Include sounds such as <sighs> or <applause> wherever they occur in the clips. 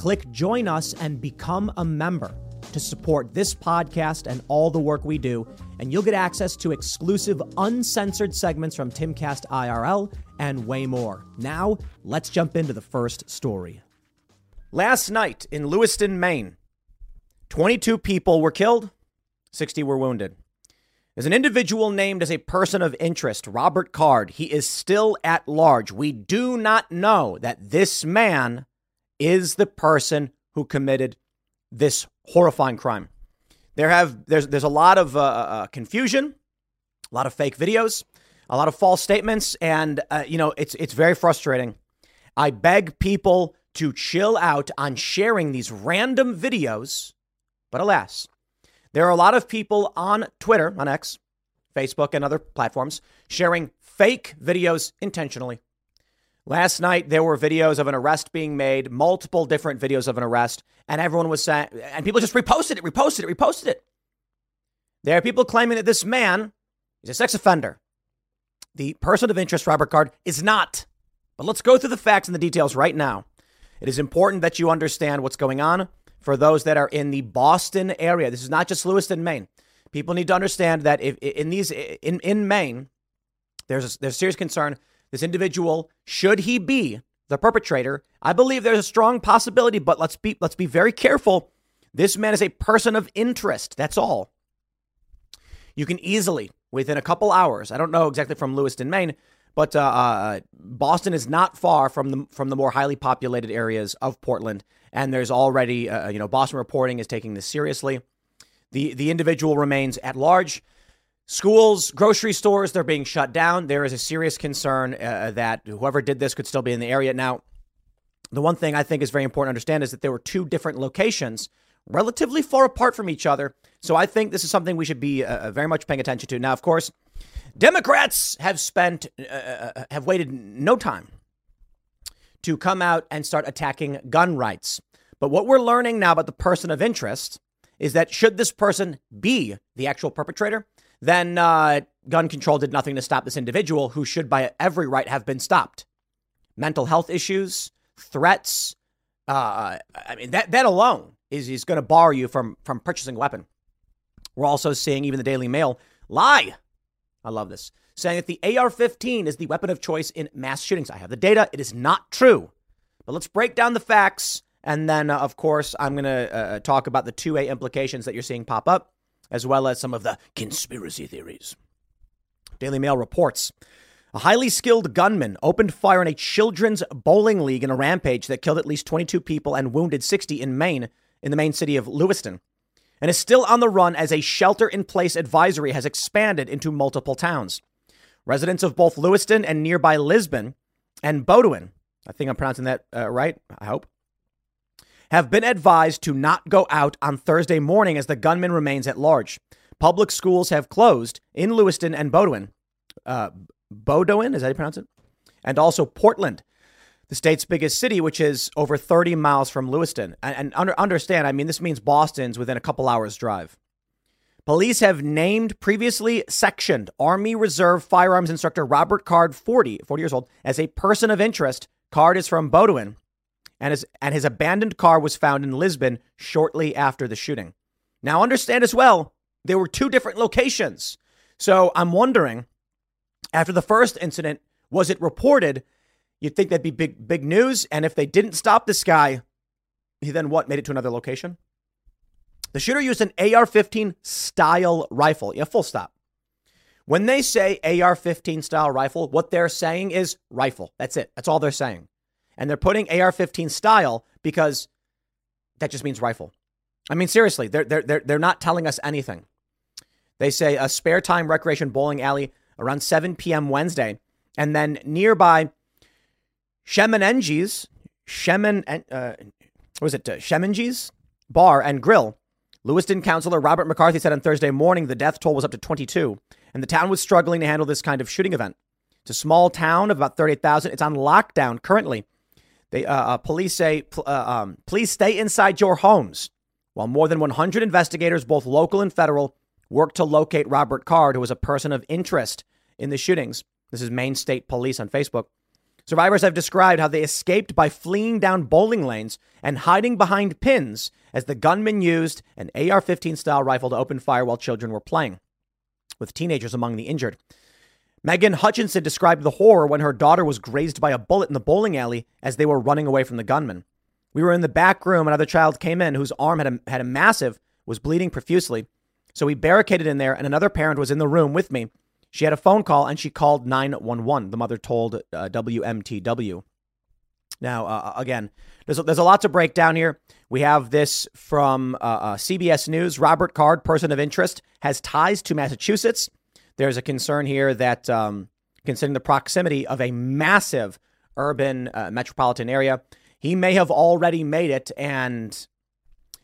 click join us, and become a member to support this podcast and all the work we do. And you'll get access to exclusive, uncensored segments from Timcast IRL and way more. Now, let's jump into the first story. Last night in Lewiston, Maine, 22 people were killed, 60 were wounded. There's an individual named as a person of interest, Robert Card. He is still at large. We do not know that this man is the person who committed this horrifying crime. There have there's there's a lot of uh, uh, confusion, a lot of fake videos, a lot of false statements, and uh, you know it's it's very frustrating. I beg people to chill out on sharing these random videos, but alas, there are a lot of people on Twitter, on X, Facebook, and other platforms sharing fake videos intentionally. Last night, there were videos of an arrest being made, multiple different videos of an arrest, and everyone was saying, and people just reposted it, reposted it, reposted it. There are people claiming that this man is a sex offender. The person of interest, Robert Card, is not. But let's go through the facts and the details right now. It is important that you understand what's going on for those that are in the Boston area. This is not just Lewiston, Maine. People need to understand that if in these in in Maine, there's a, there's serious concern. This individual, should he be the perpetrator, I believe there's a strong possibility. But let's be let's be very careful. This man is a person of interest. That's all. You can easily, within a couple hours, I don't know exactly from Lewiston, Maine, but uh, uh, Boston is not far from the from the more highly populated areas of Portland, and there's already uh, you know Boston reporting is taking this seriously. The the individual remains at large. Schools, grocery stores, they're being shut down. There is a serious concern uh, that whoever did this could still be in the area. Now, the one thing I think is very important to understand is that there were two different locations relatively far apart from each other. So I think this is something we should be uh, very much paying attention to. Now, of course, Democrats have spent, uh, uh, have waited no time to come out and start attacking gun rights. But what we're learning now about the person of interest is that should this person be the actual perpetrator, then uh, gun control did nothing to stop this individual who should, by every right, have been stopped. Mental health issues, threats. Uh, I mean, that, that alone is, is going to bar you from, from purchasing a weapon. We're also seeing even the Daily Mail lie. I love this. Saying that the AR 15 is the weapon of choice in mass shootings. I have the data. It is not true. But let's break down the facts. And then, uh, of course, I'm going to uh, talk about the 2A implications that you're seeing pop up as well as some of the conspiracy theories. Daily Mail reports a highly skilled gunman opened fire in a children's bowling league in a rampage that killed at least 22 people and wounded 60 in Maine, in the main city of Lewiston, and is still on the run as a shelter in place advisory has expanded into multiple towns. Residents of both Lewiston and nearby Lisbon and Bowdoin, I think I'm pronouncing that uh, right, I hope, have been advised to not go out on Thursday morning as the gunman remains at large. Public schools have closed in Lewiston and Bowdoin. Uh, is that how you pronounce it? And also Portland, the state's biggest city, which is over 30 miles from Lewiston. And, and under, understand, I mean, this means Boston's within a couple hours' drive. Police have named previously sectioned Army Reserve firearms instructor Robert Card, 40, 40 years old, as a person of interest. Card is from Bowdoin and his, and his abandoned car was found in Lisbon shortly after the shooting. Now, understand as well, there were two different locations. So I'm wondering, after the first incident, was it reported You'd think that'd be big, big news. And if they didn't stop this guy, he then what? Made it to another location? The shooter used an AR 15 style rifle. Yeah, full stop. When they say AR 15 style rifle, what they're saying is rifle. That's it. That's all they're saying. And they're putting AR 15 style because that just means rifle. I mean, seriously, they're, they're, they're, they're not telling us anything. They say a spare time recreation bowling alley around 7 p.m. Wednesday. And then nearby Shemenengi's, Shemen, uh, what was it, uh, Bar and Grill. Lewiston Councilor Robert McCarthy said on Thursday morning the death toll was up to 22, and the town was struggling to handle this kind of shooting event. It's a small town of about 38,000. It's on lockdown currently. They, uh, uh, police say, uh, um, please stay inside your homes. While more than 100 investigators, both local and federal, work to locate Robert Card, who was a person of interest in the shootings. This is Maine State Police on Facebook. Survivors have described how they escaped by fleeing down bowling lanes and hiding behind pins as the gunman used an AR 15 style rifle to open fire while children were playing, with teenagers among the injured. Megan Hutchinson described the horror when her daughter was grazed by a bullet in the bowling alley as they were running away from the gunman. We were in the back room, another child came in whose arm had a, had a massive, was bleeding profusely. So we barricaded in there, and another parent was in the room with me she had a phone call and she called 911, the mother told uh, WMTW. Now, uh, uh, again, there's a, there's a lot to break down here. We have this from uh, uh CBS News. Robert Card, person of interest, has ties to Massachusetts. There's a concern here that, um, considering the proximity of a massive urban uh, metropolitan area, he may have already made it. And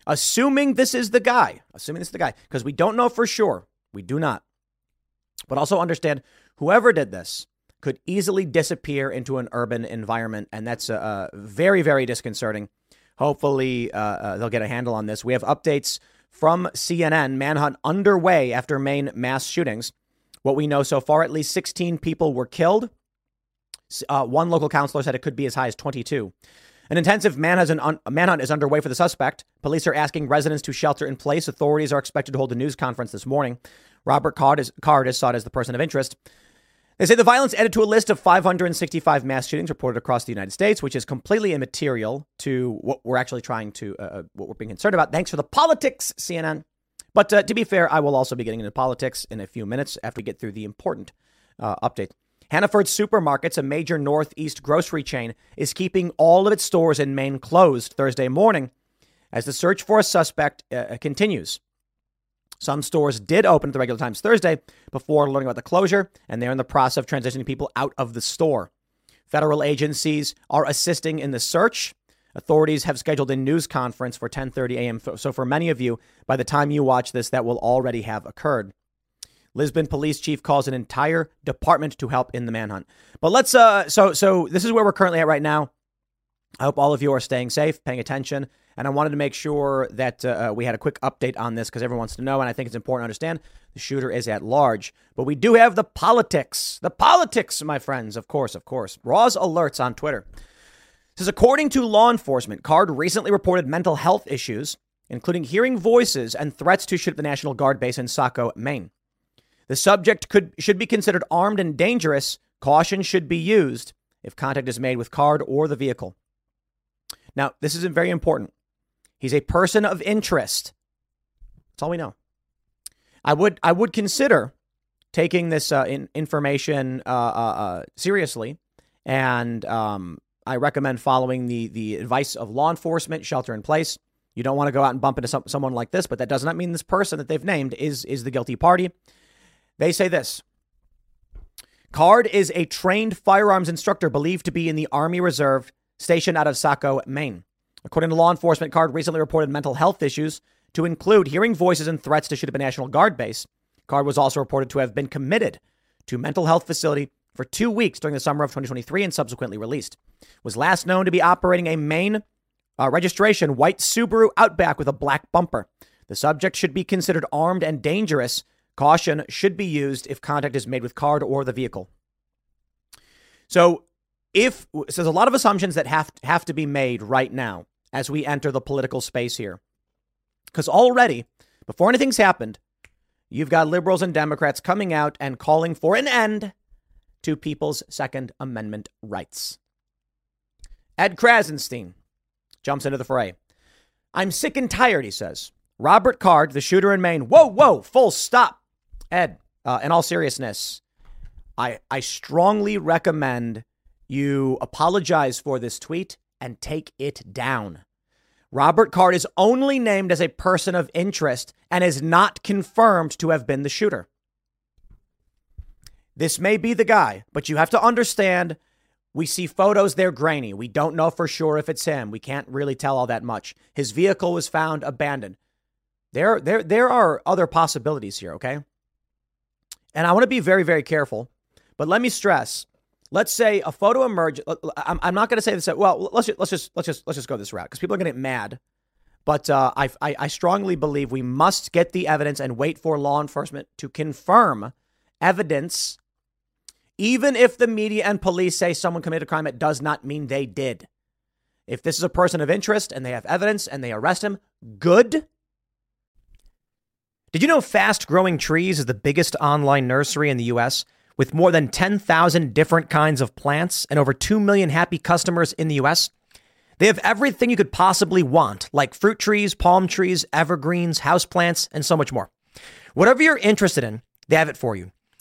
assuming this is the guy, assuming this is the guy, because we don't know for sure, we do not. But also understand whoever did this could easily disappear into an urban environment. And that's uh, very, very disconcerting. Hopefully, uh, uh, they'll get a handle on this. We have updates from CNN manhunt underway after Maine mass shootings. What we know so far, at least 16 people were killed. Uh, one local councilor said it could be as high as 22. An intensive un- manhunt is underway for the suspect. Police are asking residents to shelter in place. Authorities are expected to hold a news conference this morning. Robert Card is, Card is sought as the person of interest. They say the violence added to a list of 565 mass shootings reported across the United States, which is completely immaterial to what we're actually trying to, uh, uh, what we're being concerned about. Thanks for the politics, CNN. But uh, to be fair, I will also be getting into politics in a few minutes after we get through the important uh, update. Hannaford Supermarkets, a major Northeast grocery chain, is keeping all of its stores in Maine closed Thursday morning as the search for a suspect uh, continues. Some stores did open at the regular times Thursday before learning about the closure, and they're in the process of transitioning people out of the store. Federal agencies are assisting in the search. Authorities have scheduled a news conference for 10:30 a.m. So for many of you, by the time you watch this, that will already have occurred. Lisbon police chief calls an entire department to help in the manhunt. But let's uh so so this is where we're currently at right now. I hope all of you are staying safe, paying attention, and I wanted to make sure that uh, we had a quick update on this because everyone wants to know. And I think it's important to understand the shooter is at large. But we do have the politics. The politics, my friends. Of course, of course. Raw's alerts on Twitter. Says, according to law enforcement, Card recently reported mental health issues, including hearing voices and threats to shoot the National Guard base in Saco, Maine. The subject could should be considered armed and dangerous. Caution should be used if contact is made with Card or the vehicle. Now, this is very important. He's a person of interest. That's all we know. I would I would consider taking this uh, in, information uh, uh, uh, seriously, and um, I recommend following the the advice of law enforcement. Shelter in place. You don't want to go out and bump into some, someone like this, but that does not mean this person that they've named is is the guilty party. They say this. Card is a trained firearms instructor believed to be in the Army Reserve stationed out of Saco, Maine. According to law enforcement, Card recently reported mental health issues to include hearing voices and threats to shoot up a National Guard base. Card was also reported to have been committed to mental health facility for two weeks during the summer of 2023 and subsequently released. Was last known to be operating a Maine uh, registration white Subaru Outback with a black bumper. The subject should be considered armed and dangerous. Caution should be used if contact is made with Card or the vehicle. So, if so there's a lot of assumptions that have have to be made right now as we enter the political space here. Because already, before anything's happened, you've got liberals and Democrats coming out and calling for an end to people's Second Amendment rights. Ed Krasenstein jumps into the fray. I'm sick and tired, he says. Robert Card, the shooter in Maine. Whoa, whoa, full stop. Ed, uh, in all seriousness, I, I strongly recommend you apologize for this tweet and take it down. Robert Card is only named as a person of interest and is not confirmed to have been the shooter. This may be the guy, but you have to understand we see photos, they're grainy. We don't know for sure if it's him. We can't really tell all that much. His vehicle was found abandoned. There, there, there are other possibilities here, okay? And I want to be very, very careful. But let me stress let's say a photo emerges. I'm, not going to say this. Well, let's just, let's just let's just let's just go this route because people are going to get mad. But uh, I, I I strongly believe we must get the evidence and wait for law enforcement to confirm evidence. Even if the media and police say someone committed a crime, it does not mean they did. If this is a person of interest and they have evidence and they arrest him, good. Did you know Fast Growing Trees is the biggest online nursery in the US? With more than 10,000 different kinds of plants and over 2 million happy customers in the US, they have everything you could possibly want, like fruit trees, palm trees, evergreens, houseplants, and so much more. Whatever you're interested in, they have it for you.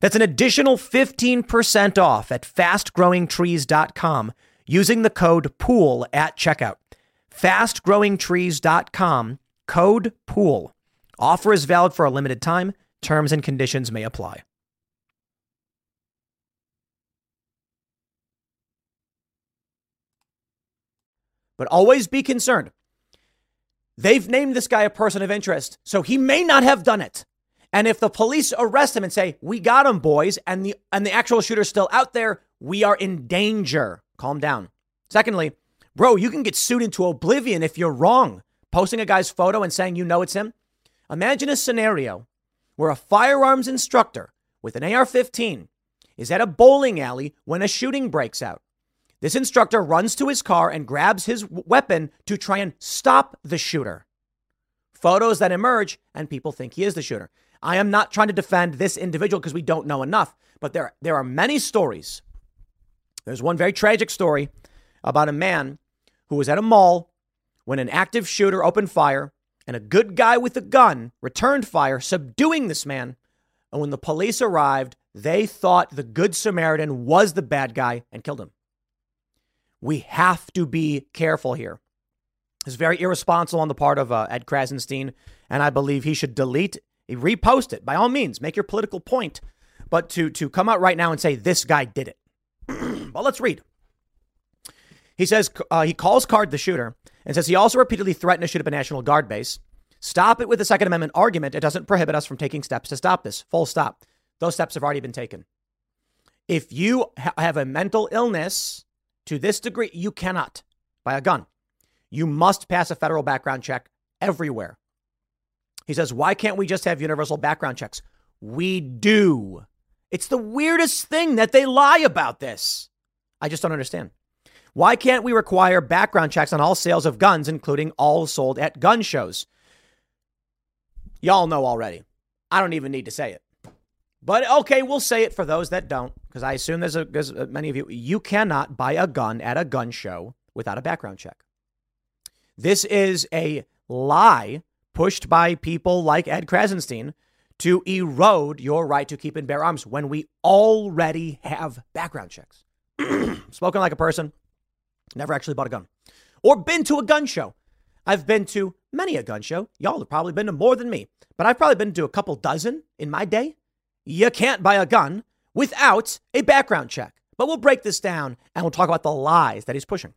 That's an additional 15% off at fastgrowingtrees.com using the code POOL at checkout. Fastgrowingtrees.com, code POOL. Offer is valid for a limited time. Terms and conditions may apply. but always be concerned. They've named this guy a person of interest, so he may not have done it. And if the police arrest him and say, "We got him, boys," and the and the actual shooter's still out there, we are in danger. Calm down. Secondly, bro, you can get sued into oblivion if you're wrong. Posting a guy's photo and saying you know it's him. Imagine a scenario where a firearms instructor with an AR-15 is at a bowling alley when a shooting breaks out. This instructor runs to his car and grabs his weapon to try and stop the shooter. Photos that emerge, and people think he is the shooter. I am not trying to defend this individual because we don't know enough, but there, there are many stories. There's one very tragic story about a man who was at a mall when an active shooter opened fire and a good guy with a gun returned fire, subduing this man. And when the police arrived, they thought the Good Samaritan was the bad guy and killed him. We have to be careful here. It's very irresponsible on the part of uh, Ed Krasenstein, and I believe he should delete, repost it by all means. Make your political point, but to to come out right now and say this guy did it. <clears throat> but let's read. He says uh, he calls Card the shooter and says he also repeatedly threatened to shoot up a National Guard base. Stop it with the Second Amendment argument. It doesn't prohibit us from taking steps to stop this. Full stop. Those steps have already been taken. If you ha- have a mental illness to this degree, you cannot buy a gun. You must pass a federal background check everywhere. He says, Why can't we just have universal background checks? We do. It's the weirdest thing that they lie about this. I just don't understand. Why can't we require background checks on all sales of guns, including all sold at gun shows? Y'all know already. I don't even need to say it. But okay, we'll say it for those that don't, because I assume there's, a, there's many of you. You cannot buy a gun at a gun show without a background check. This is a lie pushed by people like Ed Krasenstein to erode your right to keep and bear arms when we already have background checks. <clears throat> Spoken like a person, never actually bought a gun or been to a gun show. I've been to many a gun show. Y'all have probably been to more than me, but I've probably been to a couple dozen in my day you can't buy a gun without a background check. But we'll break this down and we'll talk about the lies that he's pushing.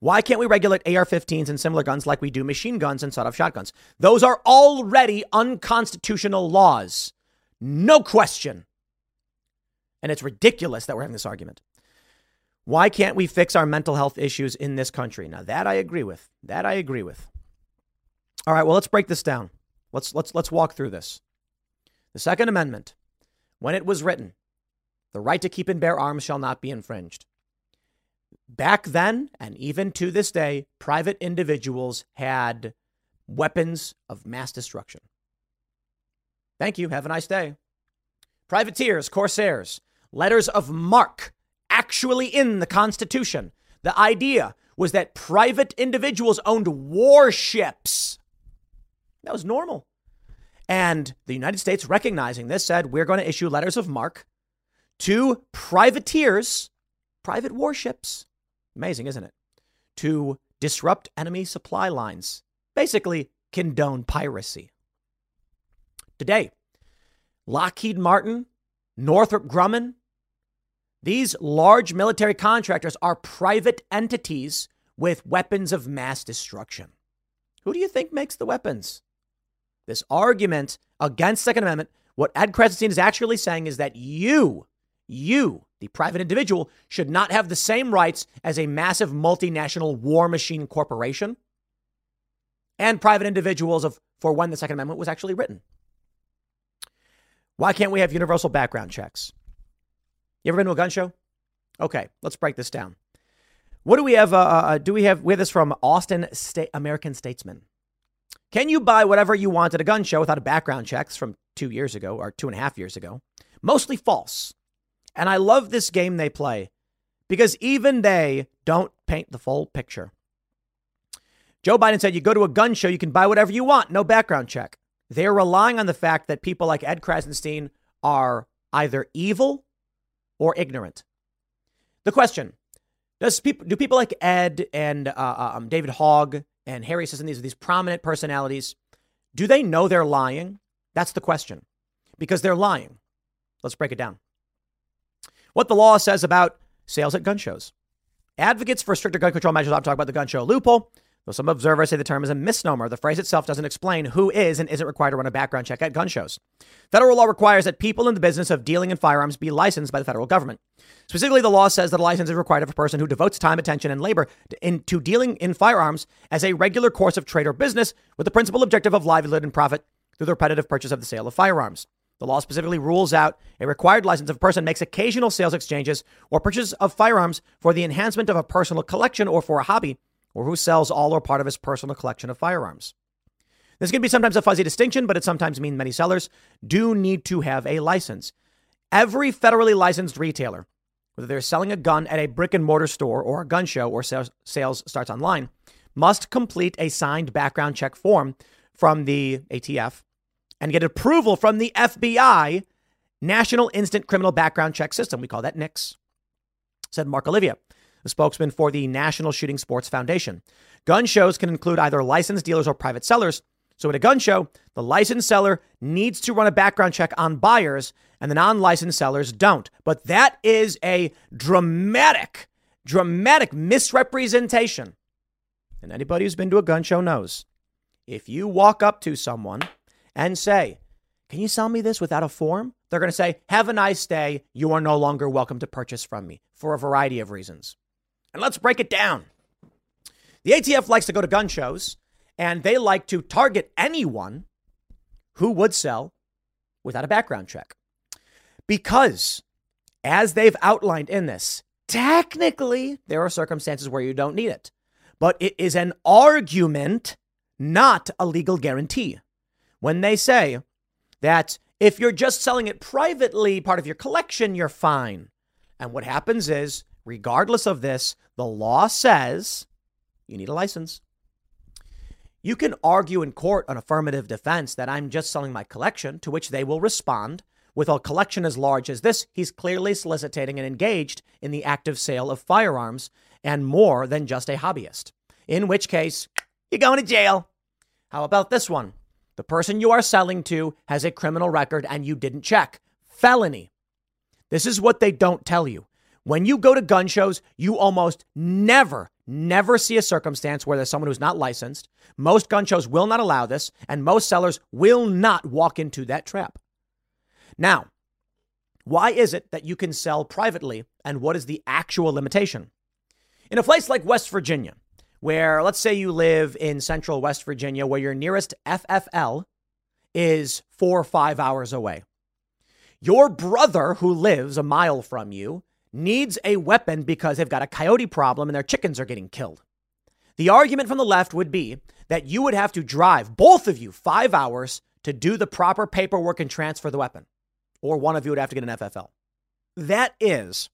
Why can't we regulate AR 15s and similar guns like we do machine guns and sawed off shotguns? Those are already unconstitutional laws. No question. And it's ridiculous that we're having this argument. Why can't we fix our mental health issues in this country? Now that I agree with. That I agree with. All right, well let's break this down. Let's let's let's walk through this. The Second Amendment, when it was written, the right to keep and bear arms shall not be infringed. Back then, and even to this day, private individuals had weapons of mass destruction. Thank you. Have a nice day. Privateers, corsairs, letters of marque, actually in the Constitution. The idea was that private individuals owned warships. That was normal. And the United States, recognizing this, said, we're going to issue letters of marque to privateers, private warships. Amazing, isn't it? To disrupt enemy supply lines, basically condone piracy. Today, Lockheed Martin, Northrop Grumman, these large military contractors are private entities with weapons of mass destruction. Who do you think makes the weapons? This argument against Second Amendment, what Ed Krasenstein is actually saying is that you, you, the private individual, should not have the same rights as a massive multinational war machine corporation and private individuals of for when the Second Amendment was actually written. Why can't we have universal background checks? You ever been to a gun show? Okay, let's break this down. What do we have? Uh, uh, uh do we have? We have this from Austin State American Statesman. Can you buy whatever you want at a gun show without a background checks from two years ago or two and a half years ago? Mostly false. And I love this game they play because even they don't paint the full picture. Joe Biden said you go to a gun show, you can buy whatever you want, no background check. They're relying on the fact that people like Ed Krasenstein are either evil or ignorant. The question does people, do people like Ed and uh, uh um, David Hogg and Harry Sisson, these, are these prominent personalities, do they know they're lying? That's the question. Because they're lying. Let's break it down. What the law says about sales at gun shows. Advocates for stricter gun control measures often talk about the gun show loophole. Though some observers say the term is a misnomer, the phrase itself doesn't explain who is and isn't required to run a background check at gun shows. Federal law requires that people in the business of dealing in firearms be licensed by the federal government. Specifically, the law says that a license is required of a person who devotes time, attention, and labor into dealing in firearms as a regular course of trade or business with the principal objective of livelihood and profit through the repetitive purchase of the sale of firearms. The law specifically rules out a required license if a person makes occasional sales exchanges or purchases of firearms for the enhancement of a personal collection or for a hobby or who sells all or part of his personal collection of firearms. This can be sometimes a fuzzy distinction, but it sometimes means many sellers do need to have a license. Every federally licensed retailer, whether they're selling a gun at a brick and mortar store or a gun show or sales, sales starts online, must complete a signed background check form from the ATF and get approval from the FBI National Instant Criminal Background Check System. We call that NICS, said Mark Oliva, the spokesman for the National Shooting Sports Foundation. Gun shows can include either licensed dealers or private sellers. So at a gun show, the licensed seller needs to run a background check on buyers and the non licensed sellers don't. But that is a dramatic, dramatic misrepresentation. And anybody who's been to a gun show knows if you walk up to someone and say, Can you sell me this without a form? They're going to say, Have a nice day. You are no longer welcome to purchase from me for a variety of reasons. And let's break it down. The ATF likes to go to gun shows and they like to target anyone who would sell without a background check. Because, as they've outlined in this, technically there are circumstances where you don't need it, but it is an argument, not a legal guarantee. When they say that if you're just selling it privately, part of your collection, you're fine. And what happens is, regardless of this, the law says you need a license. You can argue in court an affirmative defense that I'm just selling my collection, to which they will respond. With a collection as large as this, he's clearly soliciting and engaged in the active sale of firearms and more than just a hobbyist. In which case, you're going to jail. How about this one? The person you are selling to has a criminal record and you didn't check. Felony. This is what they don't tell you. When you go to gun shows, you almost never, never see a circumstance where there's someone who's not licensed. Most gun shows will not allow this, and most sellers will not walk into that trap. Now, Why is it that you can sell privately, and what is the actual limitation? In a place like West Virginia, where let's say you live in central West Virginia, where your nearest FFL is four or five hours away, your brother who lives a mile from you needs a weapon because they've got a coyote problem and their chickens are getting killed. The argument from the left would be that you would have to drive, both of you, five hours to do the proper paperwork and transfer the weapon, or one of you would have to get an FFL. That is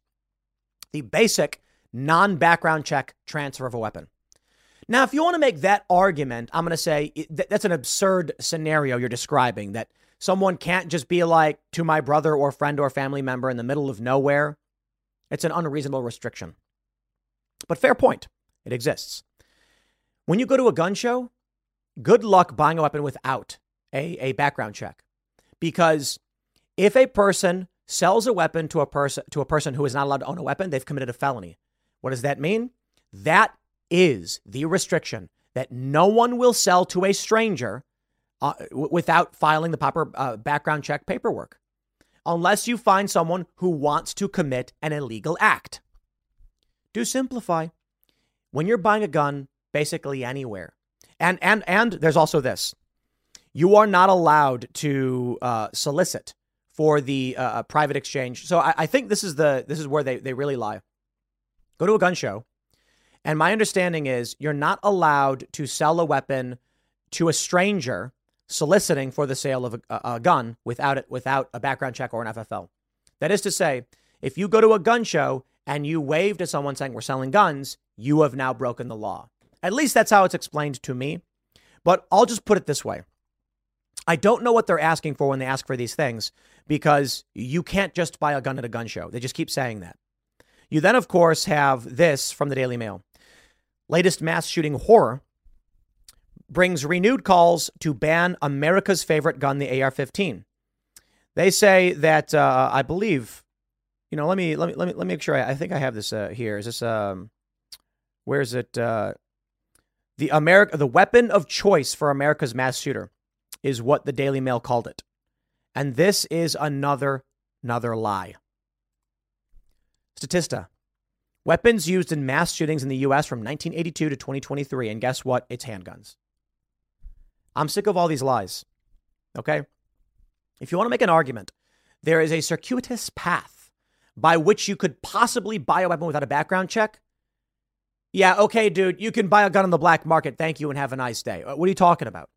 the basic non background check transfer of a weapon. Now, if you want to make that argument, I'm going to say that's an absurd scenario you're describing that someone can't just be like to my brother or friend or family member in the middle of nowhere. It's an unreasonable restriction. But fair point, it exists. When you go to a gun show, good luck buying a weapon without a, a background check. Because if a person sells a weapon to a person to a person who is not allowed to own a weapon, they've committed a felony. What does that mean? That is the restriction that no one will sell to a stranger uh, without filing the proper uh, background check paperwork, unless you find someone who wants to commit an illegal act. Do simplify. When you're buying a gun, basically anywhere, and and and there's also this: you are not allowed to uh, solicit for the uh, uh, private exchange. So I, I think this is the this is where they they really lie. Go to a gun show, and my understanding is you're not allowed to sell a weapon to a stranger soliciting for the sale of a, a, gun without it without a background check or an FFL. That is to say, if you go to a gun show and you wave to someone saying we're selling guns, you have now broken the law. At least that's how it's explained to me. But I'll just put it this way. I don't know what they're asking for when they ask for these things because you can't just buy a gun at a gun show. They just keep saying that. You then, of course, have this from the Daily Mail. Latest mass shooting horror brings renewed calls to ban America's favorite gun, the AR-15. They say that uh, I believe, you know, let me let me let me let me make sure. I, I think I have this uh, here. Is this um, where is it? Uh, the America, the weapon of choice for America's mass shooter, is what the Daily Mail called it, and this is another another lie. Statista. Weapons used in mass shootings in the U.S. from 1982 to 2023. And guess what? It's handguns. I'm sick of all these lies. Okay? If you want to make an argument, there is a circuitous path by which you could possibly buy a weapon without a background check. Yeah, okay, dude, you can buy a gun on the black market. Thank you and have a nice day. Uh, what are you talking about?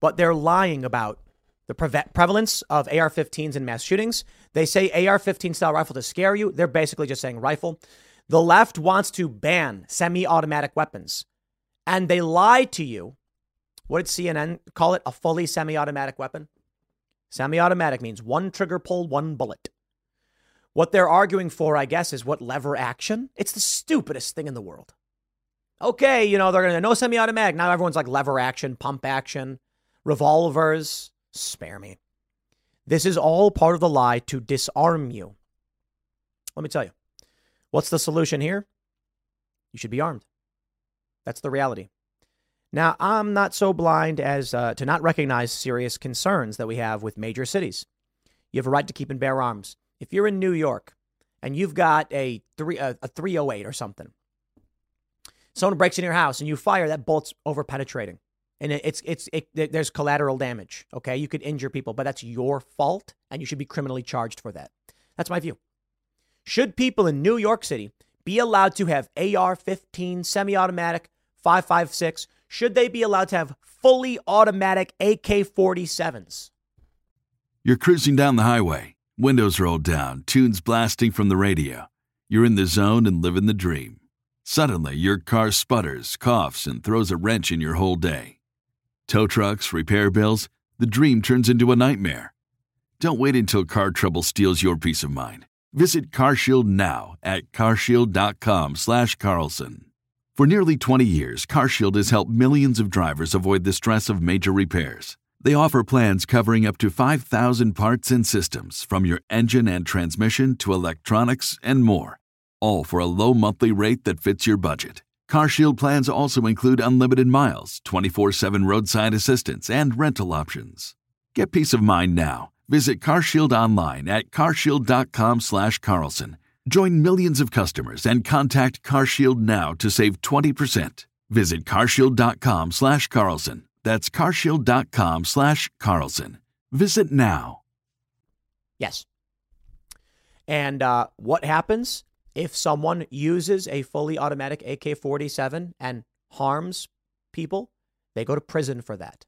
But they're lying about the pre- prevalence of AR 15s in mass shootings. They say AR 15 style rifle to scare you. They're basically just saying rifle. The left wants to ban semi automatic weapons. And they lie to you what did CNN call it? A fully semi automatic weapon? Semi automatic means one trigger pull, one bullet. What they're arguing for, I guess, is what lever action? It's the stupidest thing in the world. Okay, you know, they're going to no semi automatic. Now everyone's like lever action, pump action, revolvers. Spare me. This is all part of the lie to disarm you. Let me tell you what's the solution here? You should be armed. That's the reality. Now, I'm not so blind as uh, to not recognize serious concerns that we have with major cities. You have a right to keep and bear arms. If you're in New York and you've got a, three, a, a 308 or something, someone breaks in your house and you fire, that bolt's over penetrating. And it's, it's, it, there's collateral damage. Okay. You could injure people, but that's your fault and you should be criminally charged for that. That's my view. Should people in New York City be allowed to have AR 15 semi automatic 556? should they be allowed to have fully automatic AK 47s? You're cruising down the highway, windows rolled down, tunes blasting from the radio. You're in the zone and living the dream. Suddenly, your car sputters, coughs, and throws a wrench in your whole day. Tow trucks, repair bills, the dream turns into a nightmare. Don't wait until car trouble steals your peace of mind. Visit CarShield now at carshield.com/carlson. For nearly 20 years, CarShield has helped millions of drivers avoid the stress of major repairs. They offer plans covering up to 5,000 parts and systems, from your engine and transmission to electronics and more, all for a low monthly rate that fits your budget. CarShield plans also include unlimited miles, 24 7 roadside assistance, and rental options. Get peace of mind now Visit CarShield online at carshield.com slash Carlson. Join millions of customers and contact CarShield now to save 20%. Visit carshield.com slash Carlson. That's carshield.com slash Carlson. Visit now. Yes. And uh, what happens if someone uses a fully automatic AK 47 and harms people? They go to prison for that.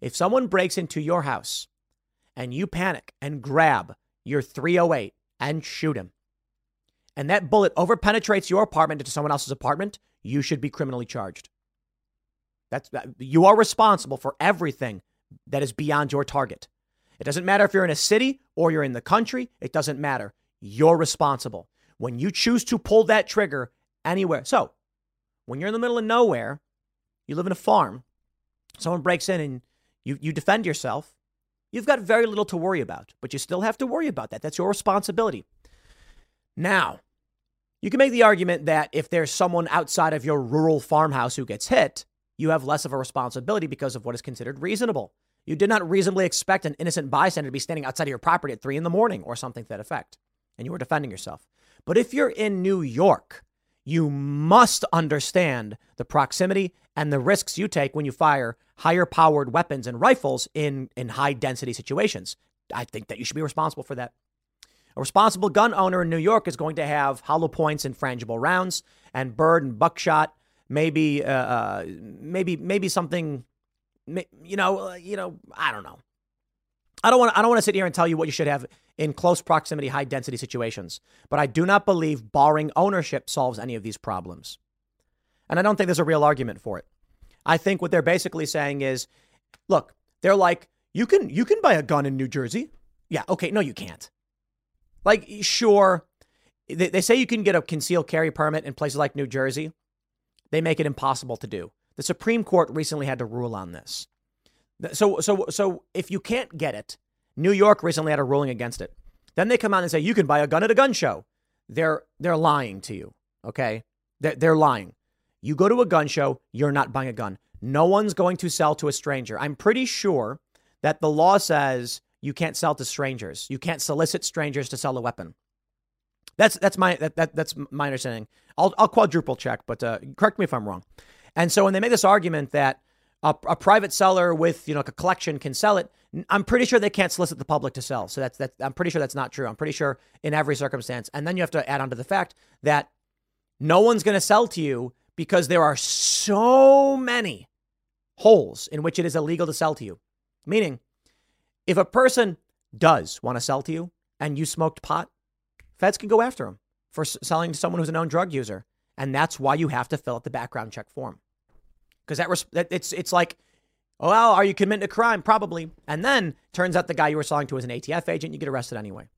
If someone breaks into your house and you panic and grab your 308 and shoot him, and that bullet overpenetrates your apartment into someone else's apartment, you should be criminally charged. That's you are responsible for everything that is beyond your target. It doesn't matter if you're in a city or you're in the country, it doesn't matter. You're responsible. When you choose to pull that trigger anywhere. So, when you're in the middle of nowhere, you live in a farm, someone breaks in and you, you defend yourself, you've got very little to worry about, but you still have to worry about that. That's your responsibility. Now, you can make the argument that if there's someone outside of your rural farmhouse who gets hit, you have less of a responsibility because of what is considered reasonable. You did not reasonably expect an innocent bystander to be standing outside of your property at three in the morning or something to that effect, and you were defending yourself. But if you're in New York, you must understand the proximity and the risks you take when you fire higher powered weapons and rifles in, in high density situations. I think that you should be responsible for that. A responsible gun owner in New York is going to have hollow points and frangible rounds and bird and buckshot. Maybe, uh, uh, maybe, maybe something. You know, uh, you know. I don't know. I don't want. I don't want to sit here and tell you what you should have in close proximity, high density situations. But I do not believe barring ownership solves any of these problems, and I don't think there's a real argument for it. I think what they're basically saying is, look, they're like, you can you can buy a gun in New Jersey. Yeah, okay, no, you can't. Like, sure, they, they say you can get a concealed carry permit in places like New Jersey. They make it impossible to do. The Supreme Court recently had to rule on this. So, so, so if you can't get it, New York recently had a ruling against it. Then they come out and say you can buy a gun at a gun show. They're they're lying to you. Okay, they're, they're lying. You go to a gun show, you're not buying a gun. No one's going to sell to a stranger. I'm pretty sure that the law says you can't sell to strangers. You can't solicit strangers to sell a weapon. That's that's my that, that that's my understanding. I'll I'll quadruple check, but uh, correct me if I'm wrong. And so when they make this argument that a, a, private seller with you know like a collection can sell it, I'm pretty sure they can't solicit the public to sell. So that's that. I'm pretty sure that's not true. I'm pretty sure in every circumstance. And then you have to add on to the fact that no one's going to sell to you because there are so many holes in which it is illegal to sell to you. Meaning, if a person does want to sell to you and you smoked pot, feds can go after him for selling to someone who's a known drug user. And that's why you have to fill out the background check form. Because that, that it's it's like, oh, well, are you committing a crime? Probably. And then turns out the guy you were selling to was an ATF agent. You get arrested anyway.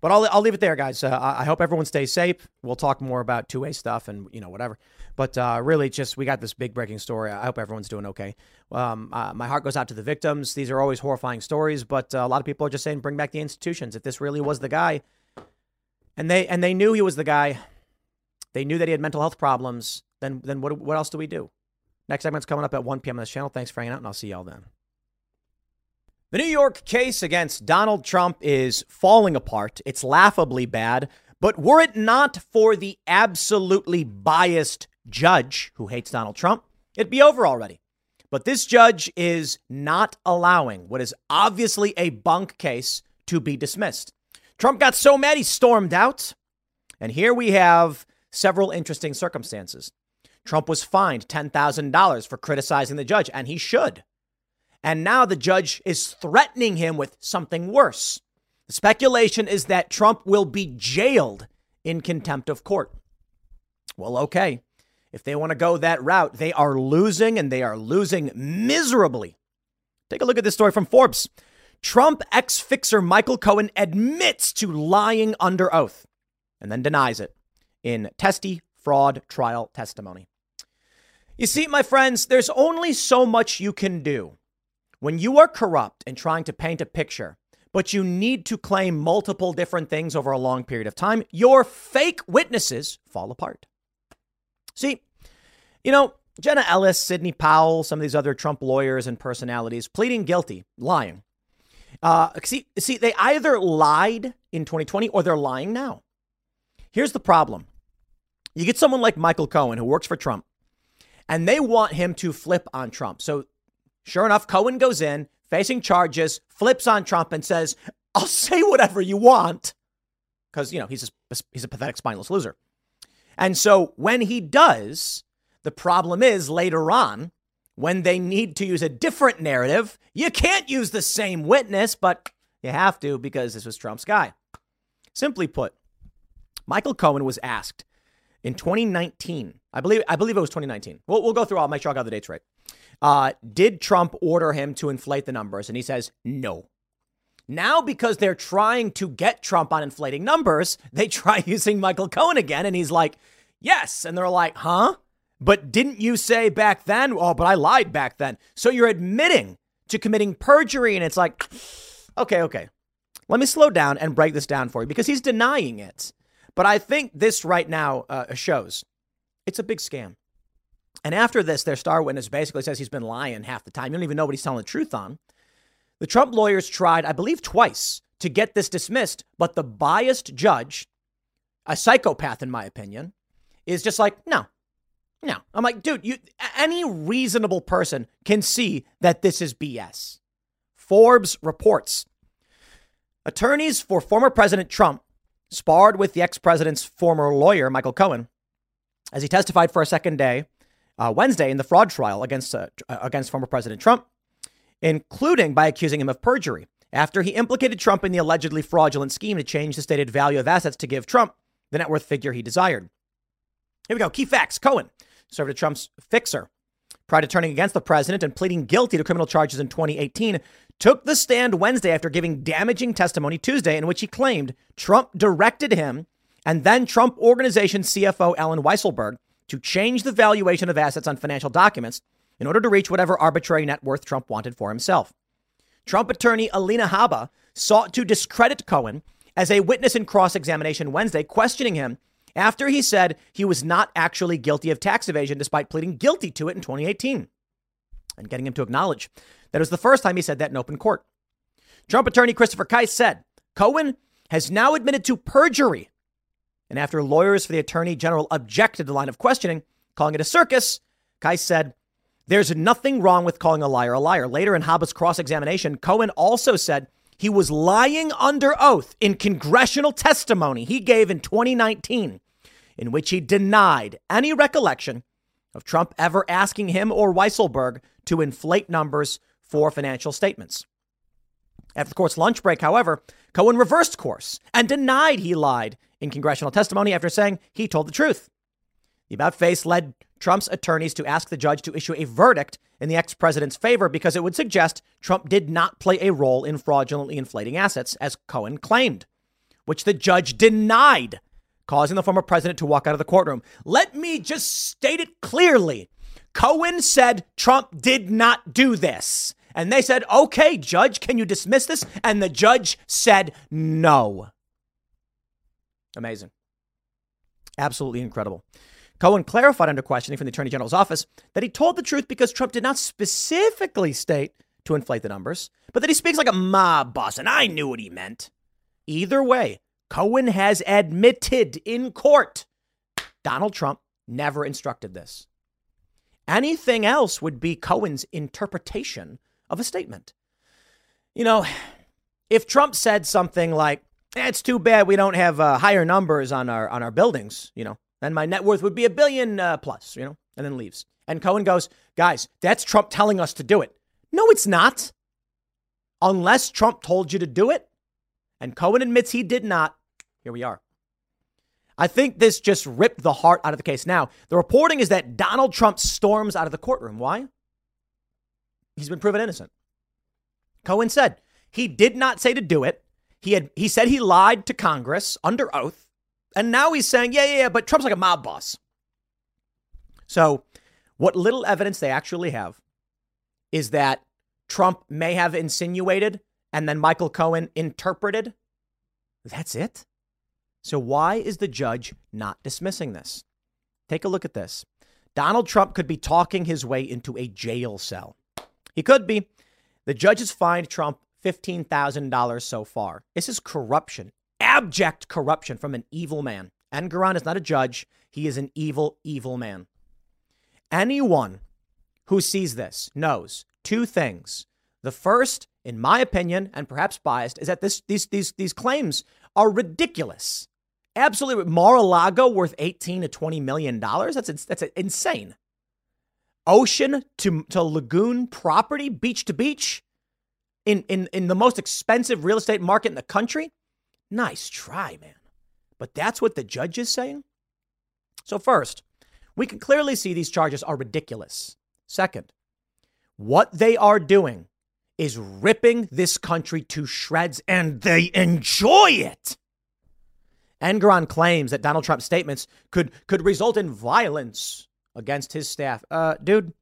But I'll, I'll leave it there, guys. Uh, I hope everyone stays safe. We'll talk more about 2A stuff and, you know, whatever. But uh, really, just we got this big breaking story. I hope everyone's doing okay. Um, uh, my heart goes out to the victims. These are always horrifying stories, but uh, a lot of people are just saying, bring back the institutions. If this really was the guy, and they and they knew he was the guy, they knew that he had mental health problems. Then then what what else do we do? Next segment's coming up at 1 p.m. on this channel. Thanks for hanging out, and I'll see y'all then. The New York case against Donald Trump is falling apart. It's laughably bad. But were it not for the absolutely biased judge who hates Donald Trump, it'd be over already. But this judge is not allowing what is obviously a bunk case to be dismissed. Trump got so mad he stormed out. And here we have several interesting circumstances. Trump was fined $10,000 for criticizing the judge, and he should. And now the judge is threatening him with something worse. The speculation is that Trump will be jailed in contempt of court. Well, okay. If they want to go that route, they are losing and they are losing miserably. Take a look at this story from Forbes. Trump ex fixer Michael Cohen admits to lying under oath and then denies it in testy fraud trial testimony. You see, my friends, there's only so much you can do when you are corrupt and trying to paint a picture, but you need to claim multiple different things over a long period of time, your fake witnesses fall apart. See, you know, Jenna Ellis, Sidney Powell, some of these other Trump lawyers and personalities pleading guilty, lying. Uh, see, see, they either lied in 2020 or they're lying now. Here's the problem you get someone like Michael Cohen who works for Trump, and they want him to flip on Trump. So, sure enough, Cohen goes in facing charges, flips on Trump, and says, I'll <laughs> say whatever you want. Because, you know, he's a, he's a pathetic, spineless loser. And so when he does, the problem is later on, when they need to use a different narrative, you can't use the same witness, but you have to because this was Trump's guy. Simply put, Michael Cohen was asked in 2019. I believe I believe it was 2019. We'll, we'll go through. I'll make sure I got the dates right. Uh, did Trump order him to inflate the numbers? And he says no. Now, because they're trying to get Trump on inflating numbers, they try <laughs> using Michael Cohen again, and he's like, yes. And they're like, huh? But didn't you say back then? Oh, but I lied back then. So you're admitting to committing perjury. And it's like, <sighs> okay, okay. Let me slow down and break this down for you because he's denying it. But I think this right now uh, shows it's a big scam. And after this, their star witness basically says he's been lying half the time. You don't even know what he's telling the truth on. The Trump lawyers tried, I believe, twice to get this dismissed, but the biased judge, a psychopath in my opinion, is just like, no, no. I'm like, dude, you any reasonable person can see that this is BS. Forbes reports attorneys for former President Trump sparred with the ex president's former lawyer, Michael Cohen, as he testified for a second day uh, Wednesday in the fraud trial against, uh, against former President Trump, including by accusing him of perjury after he implicated Trump in the allegedly fraudulent scheme to change the stated value of assets to give Trump the net worth figure he desired. Here we go. Key facts Cohen served as Trump's fixer. Prior to turning against the president and pleading guilty to criminal charges in 2018, took the stand Wednesday after giving damaging testimony Tuesday in which he claimed Trump directed him and then Trump Organization CFO Allen Weisselberg to change the valuation of assets on financial documents in order to reach whatever arbitrary net worth Trump wanted for himself. Trump attorney Alina Habba sought to discredit Cohen as a witness in cross examination Wednesday, questioning him after he said he was not actually guilty of tax evasion despite pleading guilty to it in 2018 and getting him to acknowledge that was the first time he said that in open court. Trump attorney Christopher Kise said Cohen has now admitted to perjury. And after lawyers for the attorney general objected to the line of questioning, calling it a circus, Kise said, There's nothing wrong with calling a liar a liar. Later in Habba's cross examination, Cohen also said he was lying under oath in congressional testimony he gave in 2019, in which he denied any recollection of Trump ever asking him or Weisselberg to inflate numbers for financial statements. After the court's lunch break, however, Cohen reversed course and denied he lied in congressional testimony after saying he told the truth. The about face led Trump's attorneys to ask the judge to issue a verdict in the ex president's favor because it would suggest Trump did not play a role in fraudulently inflating assets, as Cohen claimed, which the judge denied, causing the former president to walk out of the courtroom. Let me just state it clearly Cohen said Trump did not do this. And they said, okay, judge, can you dismiss this? And the judge said no. Amazing. Absolutely incredible. Cohen clarified under questioning from the Attorney General's office that he told the truth because Trump did not specifically state to inflate the numbers, but that he speaks like a mob boss, and I knew what he meant. Either way, Cohen has admitted in court Donald Trump never instructed this. Anything else would be Cohen's interpretation of a statement. You know, if Trump said something like, eh, "It's too bad we don't have uh, higher numbers on our on our buildings," you know, then my net worth would be a billion uh, plus, you know, and then leaves. And Cohen goes, guys, that's Trump telling us to do it. No, it's not. Unless Trump told you to do it. And Cohen admits he did not. Here we are. I think this just ripped the heart out of the case. Now, the reporting is that Donald Trump storms out of the courtroom. Why? He's been proven innocent. Cohen said he did not say to do it. He had he said he lied to Congress under oath. And now he's saying, yeah, yeah, yeah, but Trump's like a mob boss. So, what little evidence they actually have is that Trump may have insinuated and then Michael Cohen interpreted. That's it. So, why is the judge not dismissing this? Take a look at this. Donald Trump could be talking his way into a jail cell. He could be. The judges fined Trump $15,000 so far. This is corruption, abject corruption from an evil man. And Engoron is not a judge, he is an evil, evil man. Anyone who sees this knows two things. The first, in my opinion, and perhaps biased, is that this, these, these, these claims are ridiculous. Absolutely. Mar-a-Lago worth 18 to 20 million dollars. That's that's insane. Ocean to, to lagoon property, beach to beach, in, in, in the most expensive real estate market in the country. Nice try, man. But that's what the judge is saying. So, first, we can clearly see these charges are ridiculous. Second, what they are doing is ripping this country to shreds, and they enjoy it. Engoron claims that Donald Trump's statements could, could result in violence against his staff. Uh, dude,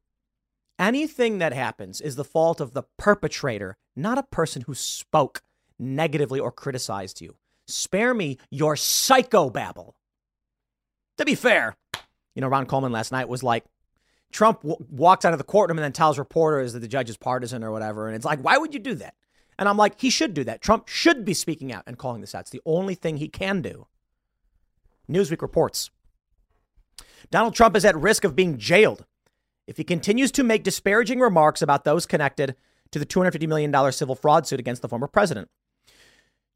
anything that happens is the fault of the perpetrator, not a person who spoke negatively or criticized you. Spare me your psychobabble. To be fair, you know, Ron Coleman last night was like, Trump w- walks out of the courtroom and then tells reporters that the judge is partisan or whatever. And it's like, why would you do that? And I'm like, he should do that. Trump should be speaking out and calling this out. It's the only thing he can do. Newsweek reports Donald Trump is at risk of being jailed if he continues to make disparaging remarks about those connected to the $250 million civil fraud suit against the former president.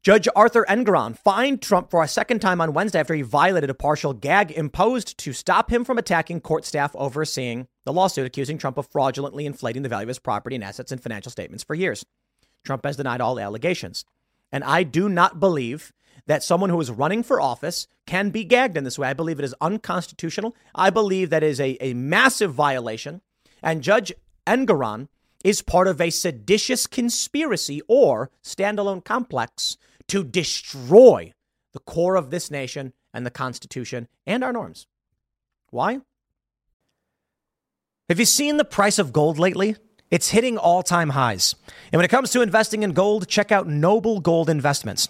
Judge Arthur Engoron fined Trump for a second time on Wednesday after he violated a partial gag imposed to stop him from attacking court staff overseeing the lawsuit accusing Trump of fraudulently inflating the value of his property and assets in financial statements for years. Trump has denied all allegations. And I do not believe that someone who is running for office can be gagged in this way. I believe it is unconstitutional. I believe that is a, a massive violation. And Judge Engoron is part of a seditious conspiracy or standalone complex to destroy the core of this nation and the Constitution and our norms. Why? Have you seen the price of gold lately? It's hitting all time highs. And when it comes to investing in gold, check out Noble Gold Investments.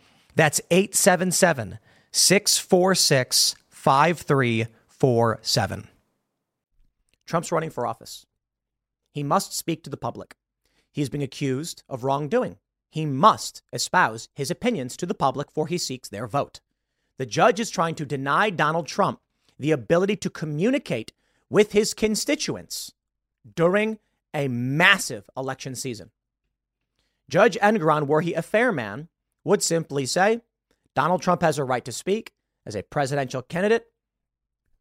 that's 877 646 5347. Trump's running for office. He must speak to the public. He is being accused of wrongdoing. He must espouse his opinions to the public for he seeks their vote. The judge is trying to deny Donald Trump the ability to communicate with his constituents during a massive election season. Judge Engoron, were he a fair man, would simply say Donald Trump has a right to speak as a presidential candidate.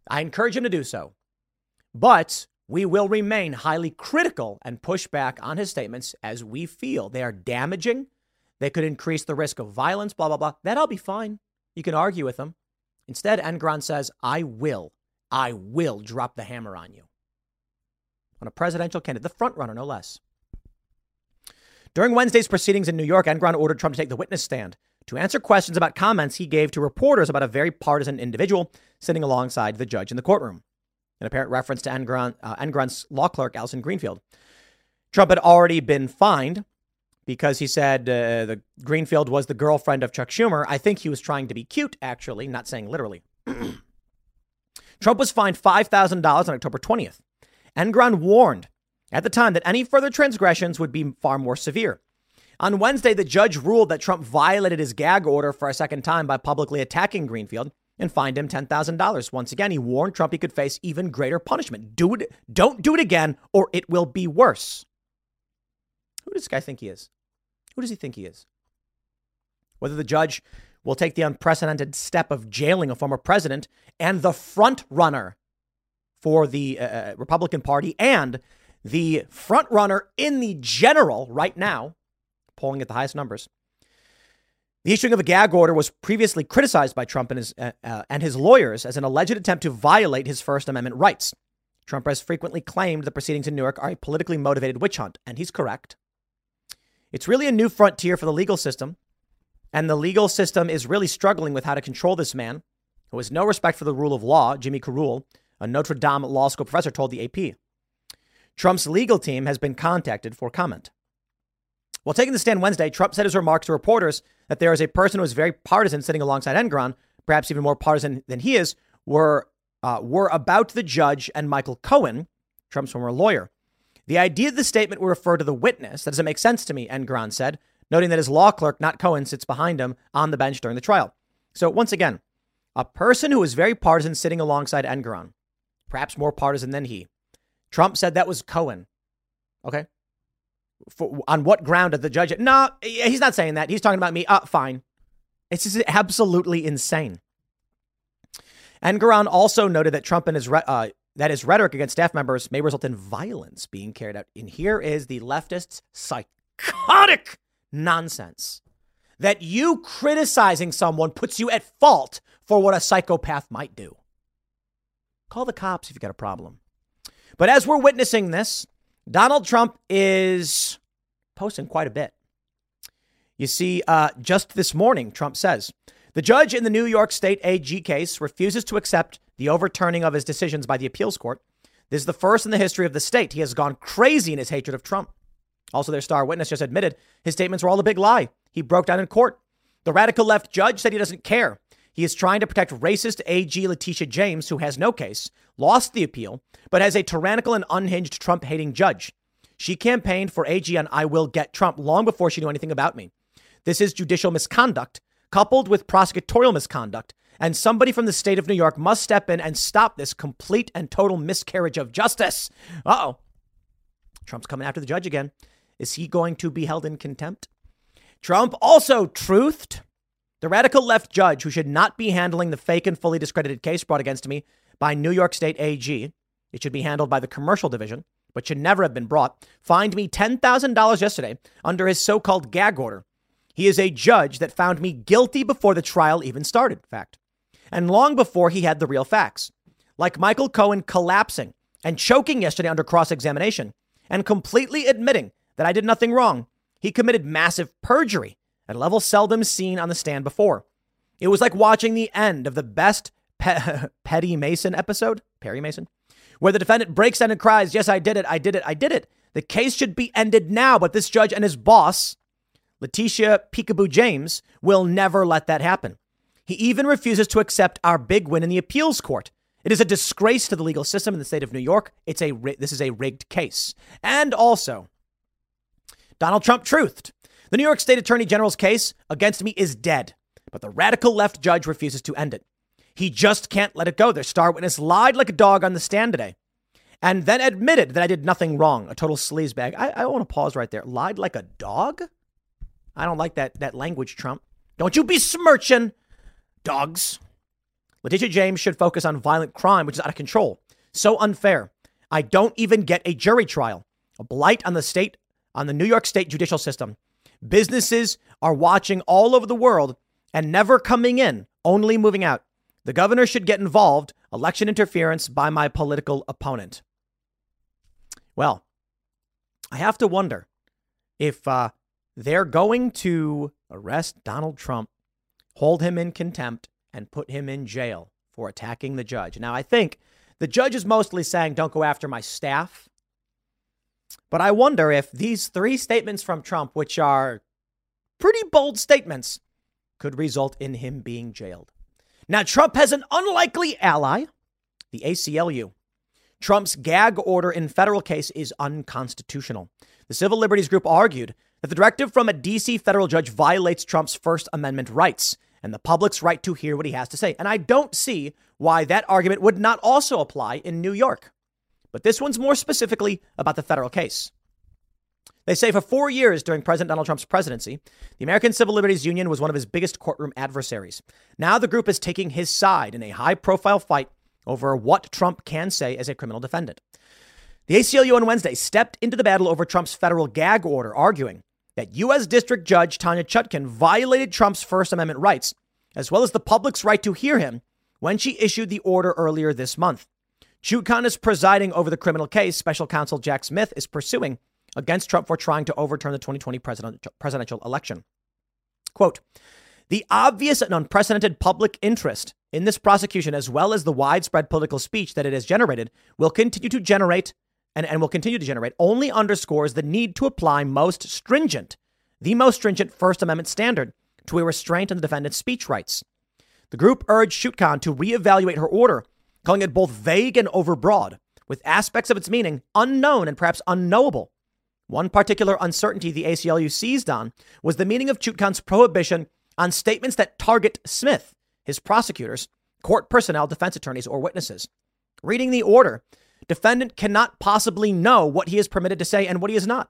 I encourage him to do so. But we will remain highly critical and push back on his statements as we feel they are damaging. They could increase the risk of violence, blah, blah, blah. That I'll be fine. You can argue with him. Instead, Engoron says, I will, I will drop the hammer on you. On a presidential candidate, the front runner, no less. During Wednesday's proceedings in New York, Engoron ordered Trump to take the witness stand to answer questions about comments he gave to reporters about a very partisan individual sitting alongside the judge in the courtroom. An apparent reference to Engoron, uh, Engoron's law clerk, Allison Greenfield. Trump had already been fined because he said uh, the Greenfield was the girlfriend of Chuck Schumer. I think he was trying to be cute, actually, not saying literally. <clears throat> Trump was fined $5,000 on October 20th. Engoron warned at the time that any further transgressions would be far more severe. On Wednesday, the judge ruled that Trump violated his gag order for a second time by publicly attacking Greenfield and fined him $10,000. Once again, he warned Trump he could face even greater punishment. Do it, don't do it again, or it will be worse. Who does this guy think he is? Who does he think he is? whether the judge will take the unprecedented step of jailing a former president and the front runner for the uh, uh Republican Party and the front runner in the general right now, polling at the highest numbers. The issuing of a gag order was previously criticized by Trump and his, uh, uh, and his lawyers as an alleged attempt to violate his First Amendment rights. Trump has frequently claimed the proceedings in New York are a politically motivated witch hunt, and he's correct. It's really a new frontier for the legal system, and the legal system is really struggling with how to control this man who has no respect for the rule of law, Jimmy Carroll, a Notre Dame Law School professor, told the AP. Trump's legal team has been contacted for comment. While taking the stand Wednesday, Trump said his remarks to reporters that there is a person who is very partisan sitting alongside Engoron, perhaps even more partisan than he is, were, uh, were about the judge and Michael Cohen, Trump's former lawyer. The idea of the statement would refer to the witness. That doesn't make sense to me, Engoron said, noting that his law clerk, not Cohen, sits behind him on the bench during the trial. So, once again, a person who is very partisan sitting alongside Engoron, perhaps more partisan than he, Trump said that was Cohen. Okay. For, on what ground did the judge? No, he's not saying that. He's talking about me. Uh, fine. It's just absolutely insane. Engoron also noted that Trump and his re- uh, that his rhetoric against staff members may result in violence being carried out. And here is the leftists' psychotic nonsense that you criticizing someone puts you at fault for what a psychopath might do. Call the cops if you've got a problem. But as we're witnessing this, Donald Trump is posting quite a bit. You see, uh, just this morning, Trump says the judge in the New York State AG case refuses to accept the overturning of his decisions by the appeals court. This is the first in the history of the state. He has gone crazy in his hatred of Trump. Also, their star witness just admitted his statements were all a big lie. He broke down in court. The radical left judge said he doesn't care. He is trying to protect racist AG Letitia James, who has no case, lost the appeal, but has a tyrannical and unhinged Trump hating judge. She campaigned for AG on I Will Get Trump long before she knew anything about me. This is judicial misconduct coupled with prosecutorial misconduct, and somebody from the state of New York must step in and stop this complete and total miscarriage of justice. Uh oh. Trump's coming after the judge again. Is he going to be held in contempt? Trump also truthed the radical left judge who should not be handling the fake and fully discredited case brought against me by New York State AG, it should be handled by the commercial division, but should never have been brought, fined me $10,000 yesterday under his so called gag order. He is a judge that found me guilty before the trial even started, fact, and long before he had the real facts. Like Michael Cohen collapsing and choking yesterday under cross examination and completely admitting that I did nothing wrong, he committed massive perjury at a level seldom seen on the stand before. It was like watching the end of the best Pe- <laughs> Petty Mason episode, Perry Mason, where the defendant breaks down and cries, Yes, I did it, I did it, I did it. The case should be ended now, but this judge and his boss, Letitia Peekaboo James, will never let that happen. He even refuses to accept our big win in the appeals court. It is a disgrace to the legal system in the state of New York. It's a this is a rigged case. And also, Donald Trump truthed. The New York State Attorney General's case against me is dead, but the radical left judge refuses to end it. He just can't let it go. Their star witness lied like a dog on the stand today and then admitted that I did nothing wrong, a total sleazebag. I, I want to pause right there. Lied like a dog? I don't like that, that language, Trump. Don't you be smirching dogs. Letitia James should focus on violent crime, which is out of control. So unfair. I don't even get a jury trial. A blight on the state, on the New York State judicial system. Businesses are watching all over the world and never coming in, only moving out. The governor should get involved. Election interference by my political opponent. Well, I have to wonder if uh, they're going to arrest Donald Trump, hold him in contempt, and put him in jail for attacking the judge. Now, I think the judge is mostly saying, don't go after my staff. But I wonder if these three statements from Trump, which are pretty bold statements, could result in him being jailed. Now, Trump has an unlikely ally, the ACLU. Trump's gag order in federal case is unconstitutional. The civil liberties group argued that the directive from a DC federal judge violates Trump's First Amendment rights and the public's right to hear what he has to say. And I don't see why that argument would not also apply in New York. But this one's more specifically about the federal case. They say for four years during President Donald Trump's presidency, the American Civil Liberties Union was one of his biggest courtroom adversaries. Now the group is taking his side in a high profile fight over what Trump can say as a criminal defendant. The ACLU on Wednesday stepped into the battle over Trump's federal gag order, arguing that U.S. District Judge Tanya Chutkan violated Trump's First Amendment rights, as well as the public's right to hear him when she issued the order earlier this month. Chutkan is presiding over the criminal case special counsel Jack Smith is pursuing against Trump for trying to overturn the 2020 president, presidential election. Quote, the obvious and unprecedented public interest in this prosecution, as well as the widespread political speech that it has generated, will continue to generate and, and will continue to generate only underscores the need to apply most stringent, the most stringent First Amendment standard to a restraint on the defendant's speech rights. The group urged Chutkan to reevaluate her order, calling it both vague and overbroad, with aspects of its meaning unknown and perhaps unknowable. One particular uncertainty the ACLU seized on was the meaning of Chutkan's prohibition on statements that target Smith, his prosecutors, court personnel, defense attorneys, or witnesses. Reading the order, Defendant cannot possibly know what he is permitted to say and what he is not.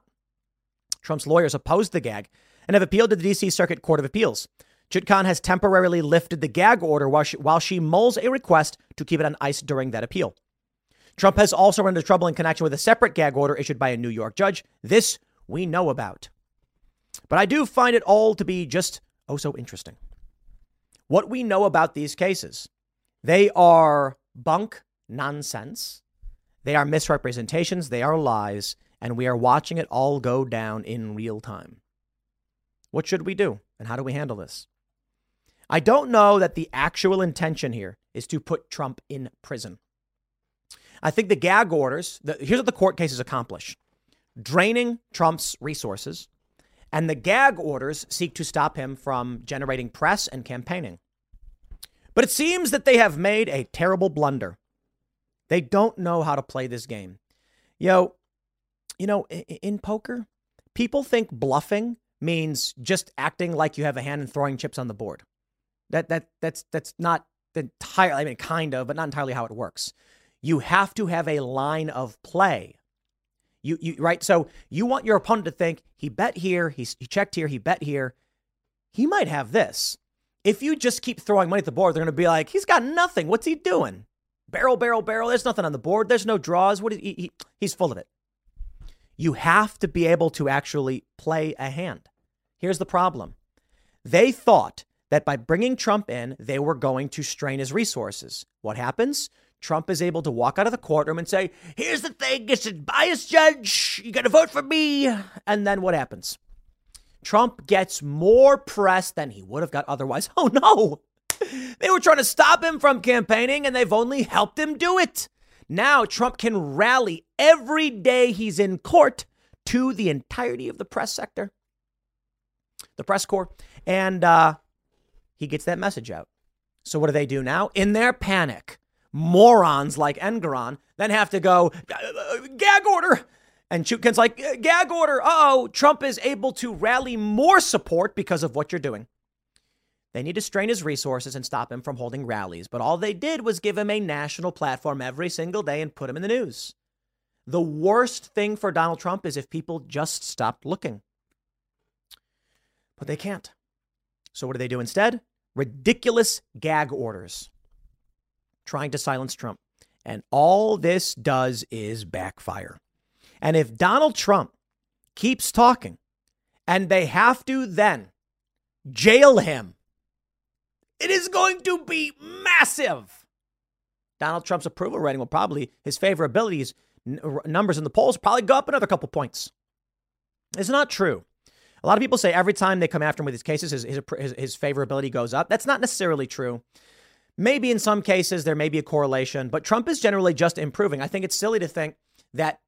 Trump's lawyers opposed the gag and have appealed to the D.C. Circuit Court of Appeals. Chutkan has temporarily lifted the gag order while she, while she mulls a request to keep it on ice during that appeal. Trump has also run into trouble in connection with a separate gag order issued by a New York judge. This we know about. But I do find it all to be just oh so interesting. What we know about these cases, they are bunk nonsense. They are misrepresentations, they are lies, and we are watching it all go down in real time. What should we do, and how do we handle this? I don't know that the actual intention here is to put Trump in prison. I think the gag orders, the, here's what the court cases accomplish draining Trump's resources, and the gag orders seek to stop him from generating press and campaigning. But it seems that they have made a terrible blunder they don't know how to play this game. Yo, you know, in, in poker, people think bluffing means just acting like you have a hand and throwing chips on the board. That that that's that's not entirely I mean kind of, but not entirely how it works. You have to have a line of play. You you right? So you want your opponent to think he bet here, he's, he checked here, he bet here. He might have this. If you just keep throwing money at the board, they're going to be like, he's got nothing. What's he doing? barrel, barrel, barrel. There's nothing on the board. There's no draws. What is, he, he, he's full of it. You have to be able to actually play a hand. Here's the problem. They thought that by bringing Trump in, they were going to strain his resources. What happens? Trump is able to walk out of the courtroom and say, Here's the thing, it's a biased judge. You got to vote for me. And then what happens? Trump gets more press than he would have got otherwise. <laughs> Oh no, they were trying to stop him from campaigning, and they've only helped him do it. Now, Trump can rally every day he's in court to the entirety of the press sector, the press corps, and uh, he gets that message out. So, what do they do now? In their panic, morons like Engoron then have to go, uh, uh, gag order. And Chutkan's like, uh, gag order. oh, Trump is able to rally more support because of what you're doing. They need to strain his resources and stop him from holding rallies, but all they did was give him a national platform every single day and put him in the news. The worst thing for Donald Trump is if people just stopped looking. But they can't. So what do they do instead? Ridiculous gag orders trying to silence Trump. And all this does is backfire. And if Donald Trump keeps talking and they have to then jail him it is going to be massive. Donald Trump's approval rating will probably, his favorability n- numbers in the polls probably go up another couple points. It's not true. A lot of people say every time they come after him with these cases, his, his, his favorability goes up. That's not necessarily true. Maybe in some cases there may be a correlation, but Trump is generally just improving. I think it's silly to think that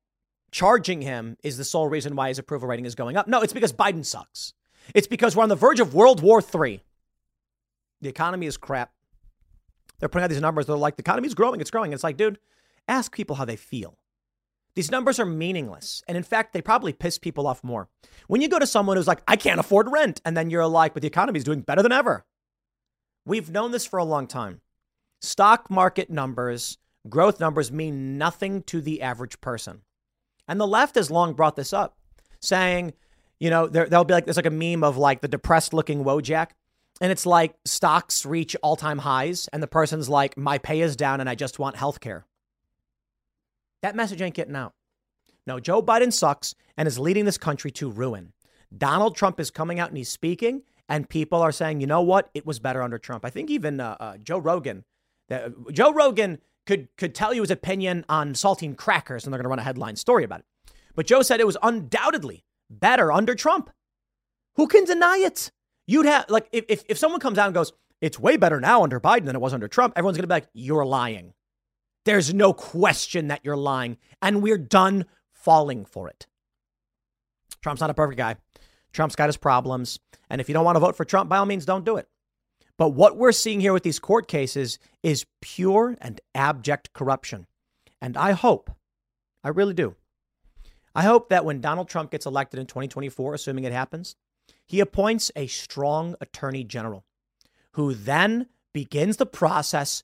charging him is the sole reason why his approval rating is going up. No, it's because Biden sucks. It's because we're on the verge of World War III. The economy is crap. They're putting out these numbers. They're like, the economy is growing. It's growing. It's like, dude, ask people how they feel. These numbers are meaningless. And in fact, they probably piss people off more. When you go to someone who's like, I can't afford rent, and then you're like, but the economy is doing better than ever. We've known this for a long time. Stock market numbers, growth numbers mean nothing to the average person. And the left has long brought this up. saying, you know, there, there'll be like, there's like a meme of like the depressed looking Wojak. And it's like stocks reach all time highs. And the person's like, my pay is down and I just want health care. That message ain't getting out. No, Joe Biden sucks and is leading this country to ruin. Donald Trump is coming out and he's speaking, and people are saying, you know what? It was better under Trump. I think even uh, uh, Joe Rogan, uh, Joe Rogan could could tell you his opinion on saltine crackers, and they're going to run a headline story about it. But Joe said it was undoubtedly better under Trump. Who can deny it? You'd have like if if, if someone comes out and goes, it's way better now under Biden than it was under Trump. Everyone's going to be like, you're lying. There's no question that you're lying, and we're done falling for it. Trump's not a perfect guy. Trump's got his problems. And if you don't want to vote for Trump, by all means, don't do it. But what we're seeing here with these court cases is pure and abject corruption. And I hope, I really do, I hope that when Donald Trump gets elected in 2024, assuming it happens, he appoints a strong attorney general who then begins the process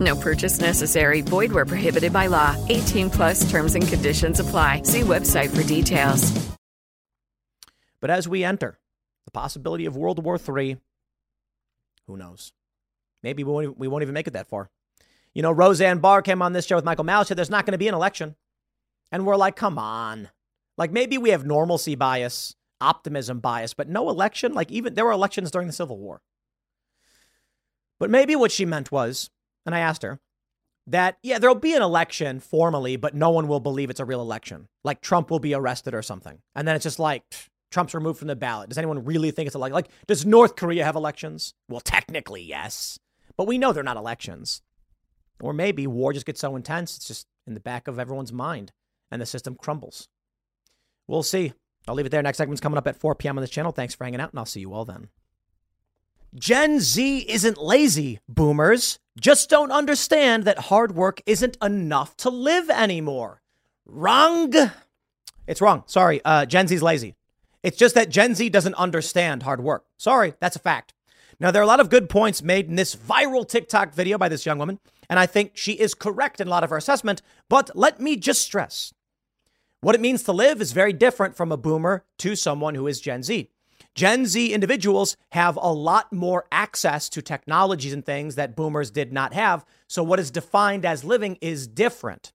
No purchase necessary. Void where prohibited by law. 18 plus terms and conditions apply. See website for details. But as we enter the possibility of World War III, who knows? Maybe we won't, we won't even make it that far. You know, Roseanne Barr came on this show with Michael Malice, said there's not going to be an election. And we're like, come on. Like maybe we have normalcy bias, optimism bias, but no election. Like even there were elections during the Civil War. But maybe what she meant was and I asked her that, yeah, there'll be an election formally, but no one will believe it's a real election. Like Trump will be arrested or something. And then it's just like, Trump's removed from the ballot. Does anyone really think it's a like? Like, does North Korea have elections? Well, technically, yes, but we know they're not elections. Or maybe war just gets so intense, it's just in the back of everyone's mind, and the system crumbles. We'll see. I'll leave it there. Next segment's coming up at 4 p.m. on this channel. Thanks for hanging out, and I'll see you all then. Gen Z isn't lazy, boomers. Just don't understand that hard work isn't enough to live anymore. Wrong. It's wrong. Sorry. Uh, Gen Z's lazy. It's just that Gen Z doesn't understand hard work. Sorry, that's a fact. Now, there are a lot of good points made in this viral TikTok video by this young woman, and I think she is correct in a lot of her assessment. But let me just stress what it means to live is very different from a boomer to someone who is Gen Z. Gen Z individuals have a lot more access to technologies and things that boomers did not have. So, what is defined as living is different.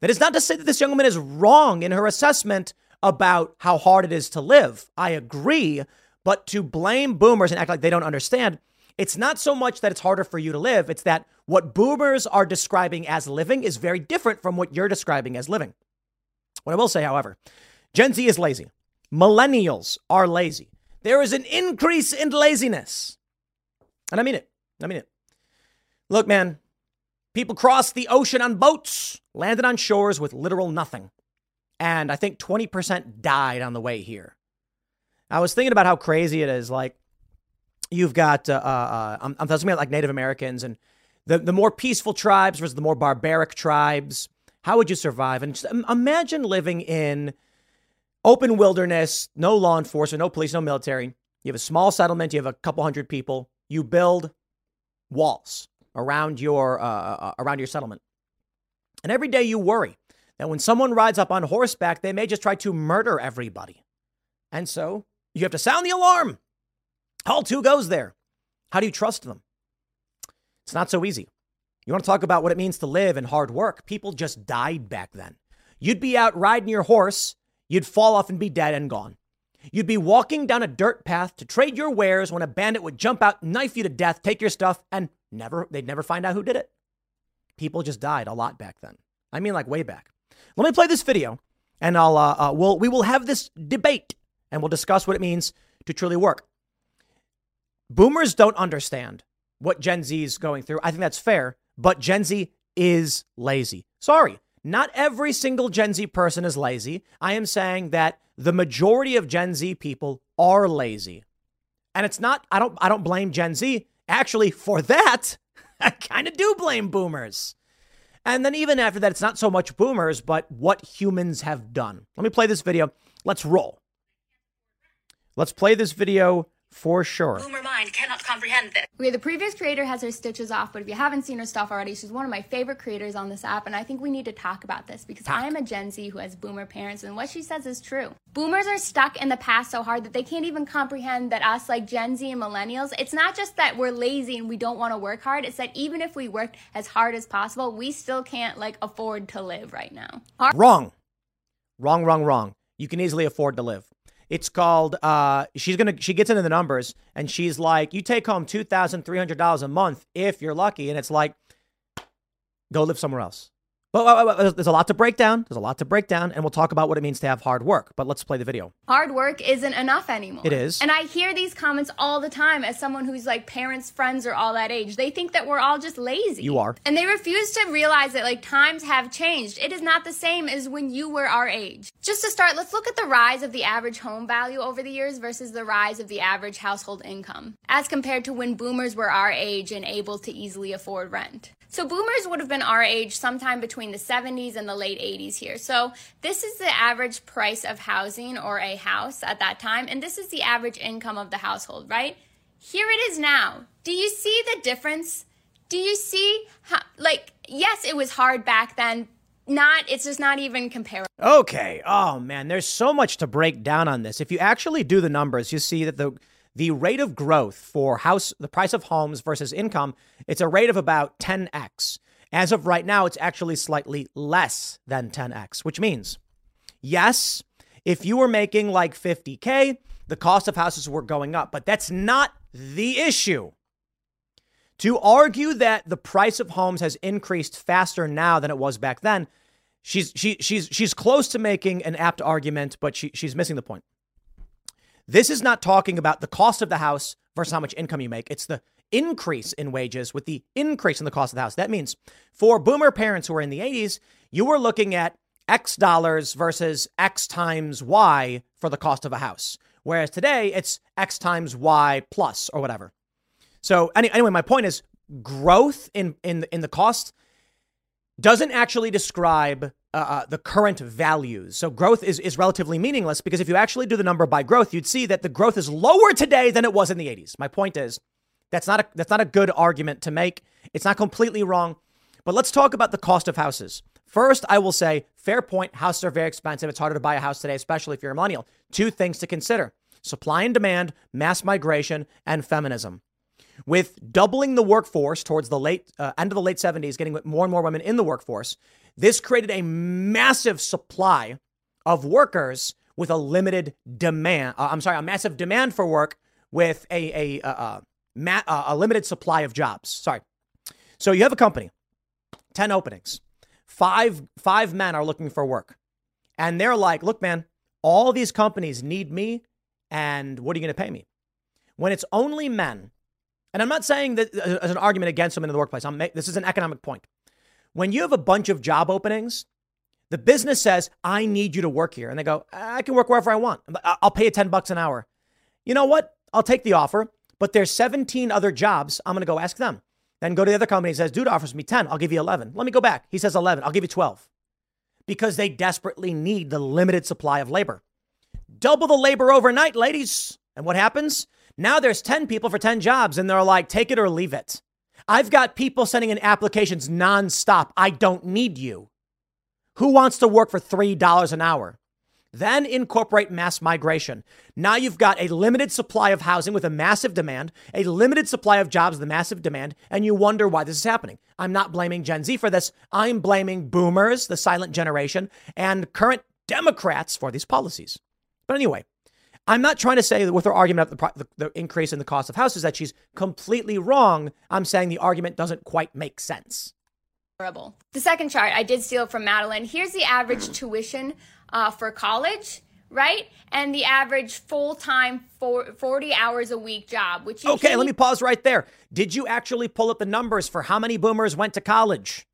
That is not to say that this young woman is wrong in her assessment about how hard it is to live. I agree. But to blame boomers and act like they don't understand, it's not so much that it's harder for you to live, it's that what boomers are describing as living is very different from what you're describing as living. What I will say, however, Gen Z is lazy. Millennials are lazy. There is an increase in laziness. And I mean it. I mean it. Look, man, people crossed the ocean on boats, landed on shores with literal nothing. And I think 20% died on the way here. I was thinking about how crazy it is. Like, you've got, uh, uh, uh I'm, I'm talking about like Native Americans and the, the more peaceful tribes versus the more barbaric tribes. How would you survive? And imagine living in open wilderness, no law enforcement, no police, no military. You have a small settlement, you have a couple hundred people. You build walls around your uh, uh, around your settlement. And every day you worry that when someone rides up on horseback, they may just try to murder everybody. And so you have to sound the alarm. All two goes there. How do you trust them? It's not so easy. You want to talk about what it means to live and hard work? People just died back then. You'd be out riding your horse You'd fall off and be dead and gone. You'd be walking down a dirt path to trade your wares when a bandit would jump out, knife you to death, take your stuff, and never they'd never find out who did it. People just died a lot back then. I mean, like way back. Let me play this video, and I'll uh, uh, we'll we will have this debate, and we'll discuss what it means to truly work. Boomers don't understand what Gen Z is going through. I think that's fair, but Gen Z is lazy. Sorry, not every single Gen Z person is lazy. I am saying that the majority of Gen Z people are lazy. And it's not I don't I don't blame Gen Z. Actually, for that, <laughs> I kind of do blame boomers. And then even after that, it's not so much boomers, but what humans have done. Let me play this video. Let's roll. Let's play this video for sure. Boomer mind cannot comprehend this. Okay, the previous creator has her stitches off, but if you haven't seen her stuff already, she's one of my favorite creators on this app, and I think we need to talk about this because I am a Gen Z who has boomer parents, and what she says is true. Boomers are stuck in the past so hard that they can't even comprehend that us, like Gen Z and millennials, it's not just that we're lazy and we don't want to work hard, it's that even if we worked as hard as possible, we still can't like afford to live right now. Hard- Wrong. Wrong, wrong, wrong. You can easily afford to live. It's called uh she's gonna she gets into the numbers and she's like, you take home two thousand three hundred dollars a month if you're lucky, and it's like go live somewhere else. But there's a lot to break down. There's a lot to break down, and we'll talk about what it means to have hard work. But let's play the video. Hard work isn't enough anymore. It is. And I hear these comments all the time as someone who's like parents, friends, or all that age. They think that we're all just lazy. You are. And they refuse to realize that like times have changed. It is not the same as when you were our age. Just to start, let's look at the rise of the average home value over the years versus the rise of the average household income as compared to when boomers were our age and able to easily afford rent. So boomers would have been our age sometime between the 70s and the late 80s here. So this is the average price of housing or a house at that time, and this is the average income of the household, right? Here it is now. Do you see the difference? Do you see how, like, yes, it was hard back then. Not, it's just not even comparable. Okay. Oh man, there's so much to break down on this. If you actually do the numbers, you see that the the rate of growth for house the price of homes versus income, it's a rate of about 10x. As of right now, it's actually slightly less than 10x, which means yes, if you were making like 50k, the cost of houses were going up, but that's not the issue. To argue that the price of homes has increased faster now than it was back then, she's she she's she's close to making an apt argument, but she she's missing the point. This is not talking about the cost of the house versus how much income you make. It's the increase in wages with the increase in the cost of the house. That means for boomer parents who are in the 80s, you were looking at X dollars versus X times Y for the cost of a house. Whereas today it's X times Y plus or whatever. So any, anyway, my point is growth in in in the cost doesn't actually describe uh, uh, the current values. So growth is is relatively meaningless because if you actually do the number by growth, you'd see that the growth is lower today than it was in the 80s. My point is that's not a that's not a good argument to make. It's not completely wrong. But let's talk about the cost of houses. First, I will say, fair point, houses are very expensive. It's harder to buy a house today, especially if you're a millennial. Two things to consider supply and demand, mass migration, and feminism. With doubling the workforce towards the late uh, end of the late 70s, getting more and more women in the workforce, this created a massive supply of workers with a limited demand. Uh, I'm sorry, a massive demand for work with a a, a, a, a limited supply of jobs. Sorry. So you have a company, 10 openings. Five five men are looking for work. And they're like, "Look, man, all these companies need me and what are you going to pay me?" When it's only men and I'm not saying that as an argument against women in the workplace. I'm this is an economic point. When you have a bunch of job openings, the business says, "I need you to work here," and they go, "I can work wherever I want. I'll pay you ten bucks an hour." You know what? I'll take the offer, but there's 17 other jobs. I'm going to go ask them. Then go to the other company and says, "Dude offers me 10. I'll give you 11." Let me go back. He says 11. I'll give you 12. Because they desperately need the limited supply of labor. Double the labor overnight, ladies. And what happens? Now there's 10 people for 10 jobs, and they're like, take it or leave it. I've got people sending in applications nonstop. I don't need you. Who wants to work for $3 an hour? Then incorporate mass migration. Now you've got a limited supply of housing with a massive demand, a limited supply of jobs with a massive demand, and you wonder why this is happening. I'm not blaming Gen Z for this. I'm blaming boomers, the silent generation, and current Democrats for these policies. But anyway, I'm not trying to say that with her argument of the, the, the, increase in the cost of houses that she's completely wrong. I'm saying the argument doesn't quite make sense. Terrible. The second chart I did steal from Madeline. Here's the average <clears throat> tuition uh, for college, right? And the average full time for 40 hours a week job, which is Okay, let me pause right there. Did you actually pull up the numbers for how many boomers went to college?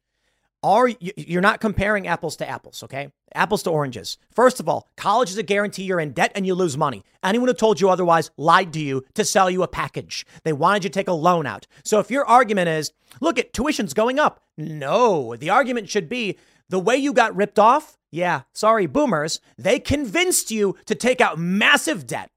Are you're not comparing apples to apples, okay? Apples to oranges. First of all, college is a guarantee you're in debt and you lose money. Anyone who told you otherwise lied to you to sell you a package. They wanted you to take a loan out. So if your argument is, look at tuition's going up. No, the argument should be the way you got ripped off. Yeah, sorry, boomers. They convinced you to take out massive debt.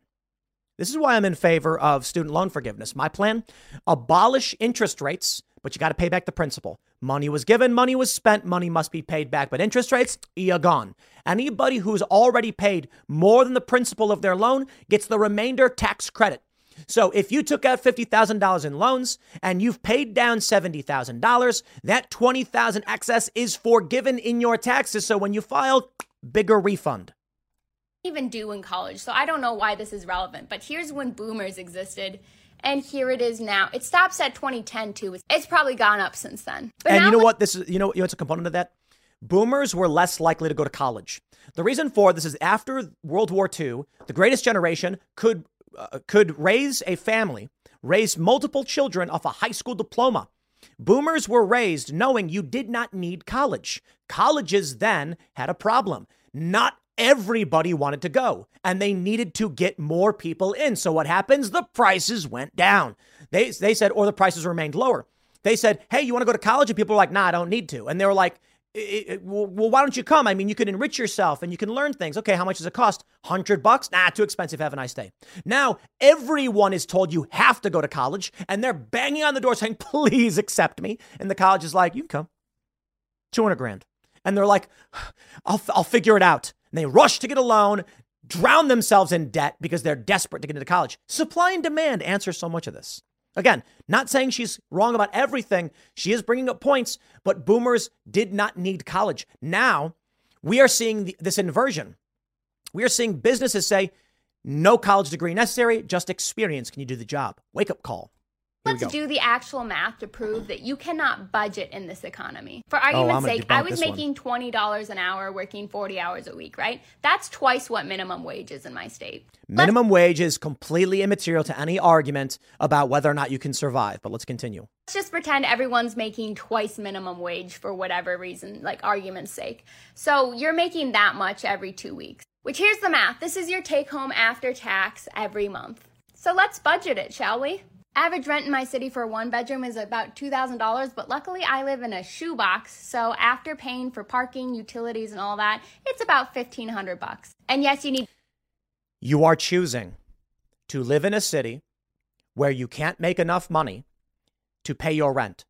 This is why I'm in favor of student loan forgiveness. My plan abolish interest rates, but you got to pay back the principal. Money was given, money was spent, money must be paid back. But interest rates, you're gone. Anybody who's already paid more than the principal of their loan gets the remainder tax credit. So if you took out $50,000 in loans and you've paid down $70,000, that 20,000 excess is forgiven in your taxes. So when you file, bigger refund even do in college. So I don't know why this is relevant, but here's when boomers existed. And here it is now. It stops at 2010 too. It's probably gone up since then. But and you know what? This is you know you know it's a component of that. Boomers were less likely to go to college. The reason for this is after World War II, the greatest generation could uh, could raise a family, raise multiple children off a high school diploma. Boomers were raised knowing you did not need college. Colleges then had a problem. Not everybody wanted to go and they needed to get more people in. So what happens? The prices went down. They, they said, or the prices remained lower. They said, hey, you want to go to college? And people were like, nah, I don't need to. And they were like, well, why don't you come? I mean, you can enrich yourself and you can learn things. Okay, how much does it cost? Hundred bucks? Nah, too expensive. Have a nice day. Now everyone is told you have to go to college, and they're banging on the door <laughs> saying, "Please accept me." And the college is like, "You can come, two hundred grand," and they're like, "I'll I'll figure it out." And they rush to get a loan, drown themselves in debt because they're desperate to get into college. Supply and demand answers so much of this. Again, not saying she's wrong about everything. She is bringing up points, but boomers did not need college. Now we are seeing the, this inversion. We are seeing businesses say, no college degree necessary, just experience. Can you do the job? Wake up call. Let's do the actual math to prove that you cannot budget in this economy. For oh, argument's oh, sake, I was making $20 an hour working 40 hours a week, right? That's twice what minimum wage is in my state. Minimum let's, wage is completely immaterial to any argument about whether or not you can survive, but let's continue. Let's just pretend everyone's making twice minimum wage for whatever reason, like argument's sake. So you're making that much every two weeks. Which here's the math. This is your take home after tax every month. So let's budget it, shall we? Average rent in my city for a one bedroom is about $2,000, but luckily I live in a shoebox, so after paying for parking, utilities, and all that, it's about 1500 bucks. And yes, you need. You are choosing to live in a city where you can't make enough money to pay your rent.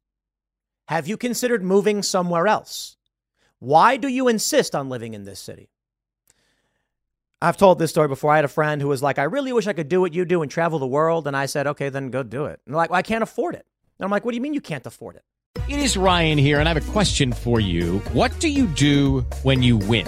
Have you considered moving somewhere else? Why do you insist on living in this city? I've told this story before. I had a friend who was like, I really wish I could do what you do and travel the world. And I said, okay, then go do it. And they're like, well, I can't afford it. And I'm like, what do you mean you can't afford it? It is Ryan here, and I have a question for you. What do you do when you win?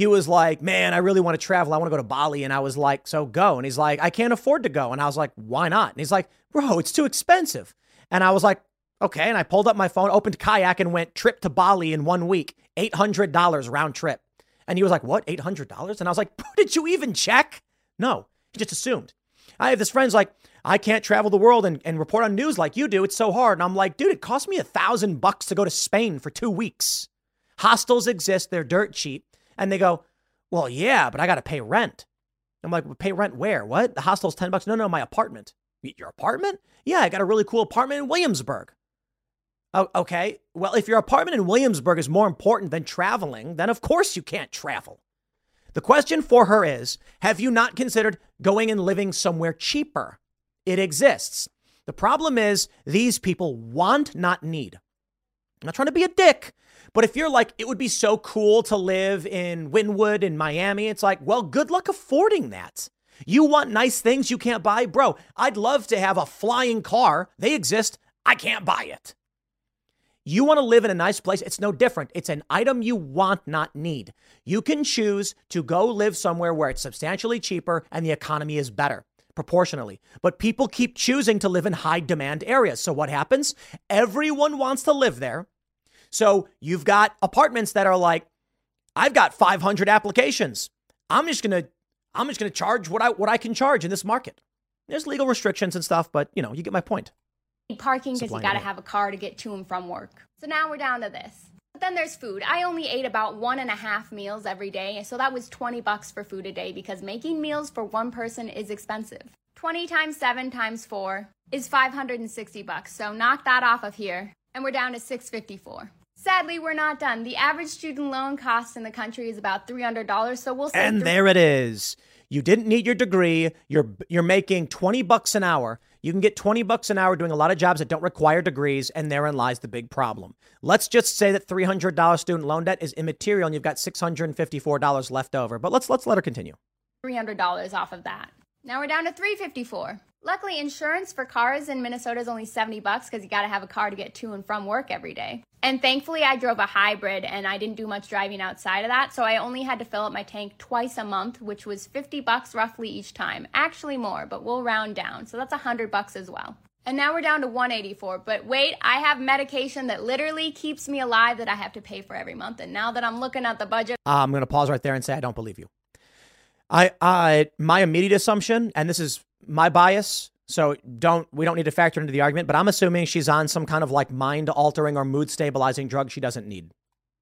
he was like, Man, I really want to travel. I want to go to Bali. And I was like, So go. And he's like, I can't afford to go. And I was like, Why not? And he's like, Bro, it's too expensive. And I was like, Okay. And I pulled up my phone, opened kayak, and went trip to Bali in one week, $800 round trip. And he was like, What? $800? And I was like, Did you even check? No, he just assumed. I have this friend's like, I can't travel the world and, and report on news like you do. It's so hard. And I'm like, dude, it cost me a thousand bucks to go to Spain for two weeks. Hostels exist, they're dirt cheap. And they go, well, yeah, but I got to pay rent. I'm like, well, pay rent where? What? The hostel's 10 bucks. No, no, my apartment. Your apartment? Yeah, I got a really cool apartment in Williamsburg. Oh, okay. Well, if your apartment in Williamsburg is more important than traveling, then of course you can't travel. The question for her is Have you not considered going and living somewhere cheaper? It exists. The problem is these people want, not need. I'm not trying to be a dick, but if you're like, it would be so cool to live in Wynwood in Miami, it's like, well, good luck affording that. You want nice things you can't buy? Bro, I'd love to have a flying car. They exist. I can't buy it. You want to live in a nice place. It's no different. It's an item you want, not need. You can choose to go live somewhere where it's substantially cheaper and the economy is better proportionally. But people keep choosing to live in high demand areas. So what happens? Everyone wants to live there. So you've got apartments that are like, I've got 500 applications. I'm just going to I'm just going to charge what I what I can charge in this market. There's legal restrictions and stuff, but you know, you get my point. Parking because you got to have a car to get to and from work. So now we're down to this. But then there's food. I only ate about one and a half meals every day, so that was 20 bucks for food a day because making meals for one person is expensive. 20 times 7 times 4 is 560 bucks. So knock that off of here and we're down to 654. Sadly, we're not done. The average student loan cost in the country is about $300, so we'll say And th- there it is. You didn't need your degree. You're you're making 20 bucks an hour. You can get 20 bucks an hour doing a lot of jobs that don't require degrees, and therein lies the big problem. Let's just say that $300 student loan debt is immaterial and you've got $654 left over. But let's let's let her continue. $300 off of that. Now we're down to 354. Luckily, insurance for cars in Minnesota is only 70 bucks because you got to have a car to get to and from work every day. And thankfully, I drove a hybrid and I didn't do much driving outside of that, so I only had to fill up my tank twice a month, which was 50 bucks roughly each time. Actually more, but we'll round down. So that's 100 bucks as well. And now we're down to 184. But wait, I have medication that literally keeps me alive that I have to pay for every month. And now that I'm looking at the budget, Uh, I'm going to pause right there and say I don't believe you. I, I, my immediate assumption, and this is my bias, so don't we don't need to factor into the argument, but I'm assuming she's on some kind of like mind altering or mood stabilizing drug she doesn't need.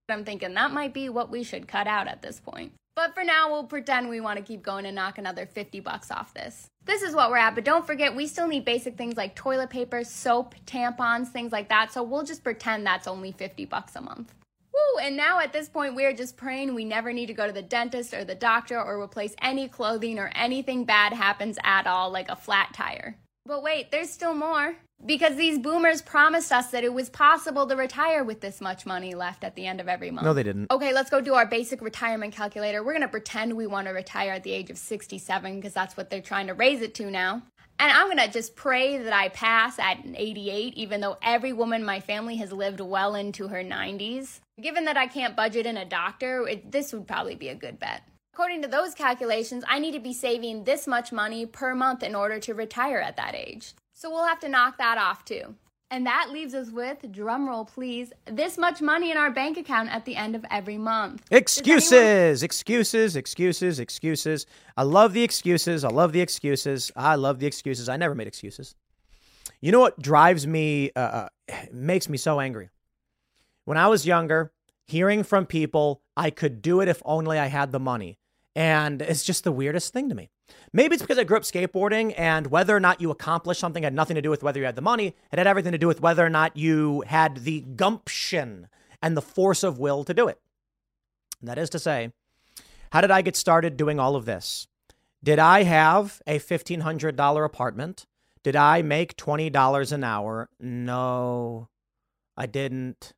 I'm thinking that might be what we should cut out at this point. But for now, we'll pretend we want to keep going and knock another 50 bucks off this. This is what we're at, but don't forget, we still need basic things like toilet paper, soap, tampons, things like that. So we'll just pretend that's only 50 bucks a month. Woo! And now at this point, we are just praying we never need to go to the dentist or the doctor or replace any clothing or anything bad happens at all, like a flat tire. But wait, there's still more. Because these boomers promised us that it was possible to retire with this much money left at the end of every month. No, they didn't. Okay, let's go do our basic retirement calculator. We're gonna pretend we wanna retire at the age of 67 because that's what they're trying to raise it to now. And I'm gonna just pray that I pass at 88, even though every woman in my family has lived well into her 90s. Given that I can't budget in a doctor, it, this would probably be a good bet. According to those calculations, I need to be saving this much money per month in order to retire at that age. So we'll have to knock that off too. And that leaves us with, drumroll please, this much money in our bank account at the end of every month. Excuses, excuses, excuses, excuses. I love the excuses. I love the excuses. I love the excuses. I never made excuses. You know what drives me, uh, uh, <sighs> makes me so angry? When I was younger, hearing from people, I could do it if only I had the money. And it's just the weirdest thing to me. Maybe it's because I grew up skateboarding and whether or not you accomplished something had nothing to do with whether you had the money. It had everything to do with whether or not you had the gumption and the force of will to do it. That is to say, how did I get started doing all of this? Did I have a $1,500 apartment? Did I make $20 an hour? No, I didn't.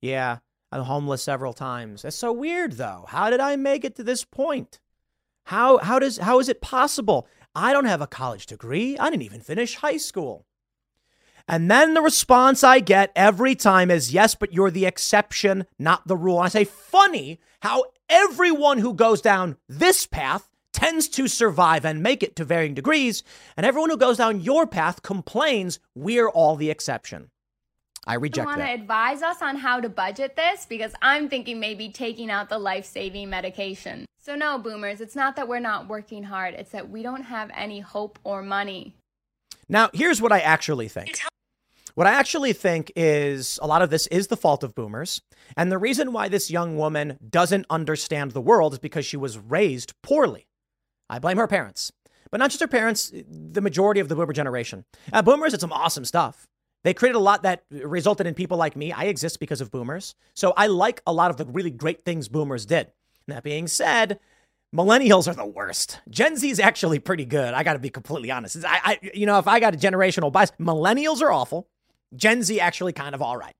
Yeah, I'm homeless several times. That's so weird though. How did I make it to this point? How how does how is it possible? I don't have a college degree. I didn't even finish high school. And then the response I get every time is yes, but you're the exception, not the rule. And I say, funny how everyone who goes down this path tends to survive and make it to varying degrees, and everyone who goes down your path complains we're all the exception. I You reject want to advise us on how to budget this? Because I'm thinking maybe taking out the life saving medication. So, no, boomers, it's not that we're not working hard, it's that we don't have any hope or money. Now, here's what I actually think. What I actually think is a lot of this is the fault of boomers. And the reason why this young woman doesn't understand the world is because she was raised poorly. I blame her parents, but not just her parents, the majority of the boomer generation. Uh, boomers did some awesome stuff. They created a lot that resulted in people like me. I exist because of boomers. So I like a lot of the really great things boomers did. That being said, millennials are the worst. Gen Z is actually pretty good. I got to be completely honest. I, I, you know, if I got a generational bias, millennials are awful. Gen Z actually kind of all right.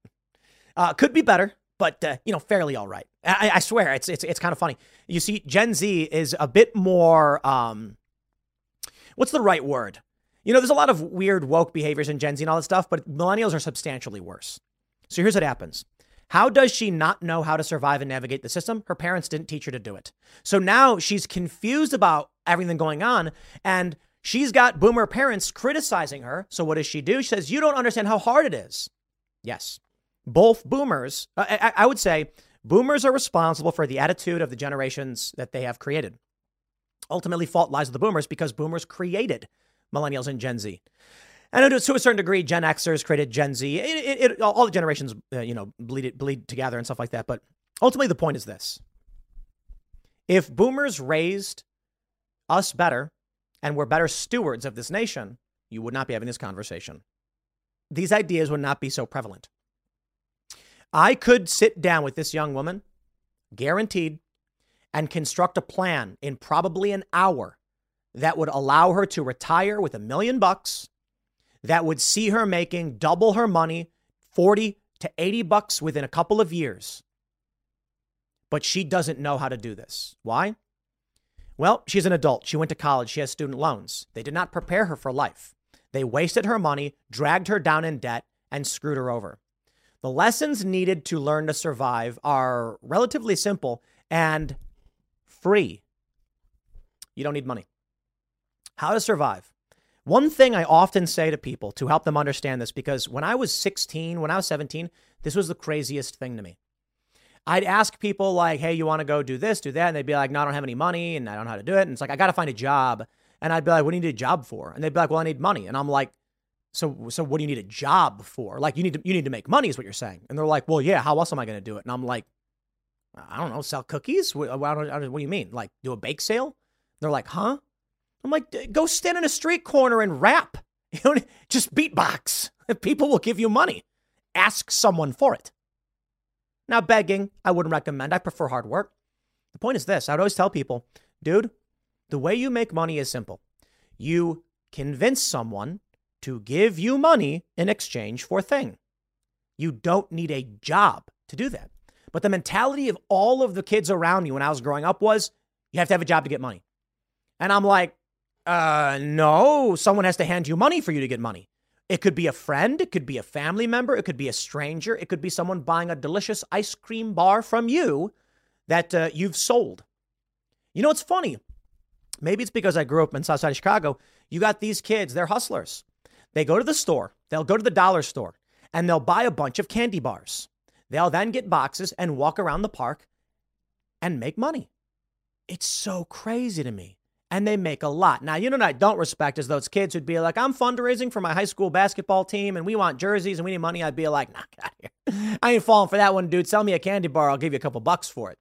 Uh, could be better, but uh, you know, fairly all right. I, I swear, it's it's it's kind of funny. You see, Gen Z is a bit more. Um, what's the right word? You know, there's a lot of weird woke behaviors in Gen Z and all that stuff, but millennials are substantially worse. So here's what happens. How does she not know how to survive and navigate the system? Her parents didn't teach her to do it. So now she's confused about everything going on and she's got boomer parents criticizing her. So what does she do? She says, You don't understand how hard it is. Yes. Both boomers, I, I would say, boomers are responsible for the attitude of the generations that they have created. Ultimately, fault lies with the boomers because boomers created millennials and Gen Z. And to a certain degree, Gen Xers created Gen Z. It, it, it, all the generations, uh, you know, bleed bleed together and stuff like that. But ultimately, the point is this: if boomers raised us better and were better stewards of this nation, you would not be having this conversation. These ideas would not be so prevalent. I could sit down with this young woman, guaranteed, and construct a plan in probably an hour that would allow her to retire with a million bucks that would see her making double her money, 40 to 80 bucks within a couple of years. But she doesn't know how to do this. Why? Well, she's an adult. She went to college. She has student loans. They did not prepare her for life. They wasted her money, dragged her down in debt, and screwed her over. The lessons needed to learn to survive are relatively simple and free. You don't need money. How to survive. One thing I often say to people to help them understand this, because when I was 16, when I was 17, this was the craziest thing to me. I'd ask people like, hey, you want to go do this, do that? And they'd be like, no, I don't have any money and I don't know how to do it. And it's like, I got to find a job. And I'd be like, what do you need a job for? And they'd be like, well, I need money. And I'm like, so, so what do you need a job for? Like, you need to, you need to make money is what you're saying. And they're like, well, yeah, how else am I going to do it? And I'm like, I don't know, sell cookies? What, what, what do you mean? Like, do a bake sale? They're like, huh? I'm like, go stand in a street corner and rap. <laughs> You know, just beatbox. <laughs> People will give you money. Ask someone for it. Now, begging, I wouldn't recommend. I prefer hard work. The point is this I would always tell people, dude, the way you make money is simple. You convince someone to give you money in exchange for a thing. You don't need a job to do that. But the mentality of all of the kids around me when I was growing up was you have to have a job to get money. And I'm like, uh, no, someone has to hand you money for you to get money. It could be a friend, it could be a family member, it could be a stranger, it could be someone buying a delicious ice cream bar from you that uh, you've sold. You know, it's funny. Maybe it's because I grew up in South Side of Chicago. You got these kids, they're hustlers. They go to the store, they'll go to the dollar store, and they'll buy a bunch of candy bars. They'll then get boxes and walk around the park and make money. It's so crazy to me and they make a lot. Now, you know what I don't respect is those kids who'd be like, I'm fundraising for my high school basketball team and we want jerseys and we need money. I'd be like, knock out here. <laughs> I ain't falling for that one, dude. Sell me a candy bar. I'll give you a couple bucks for it.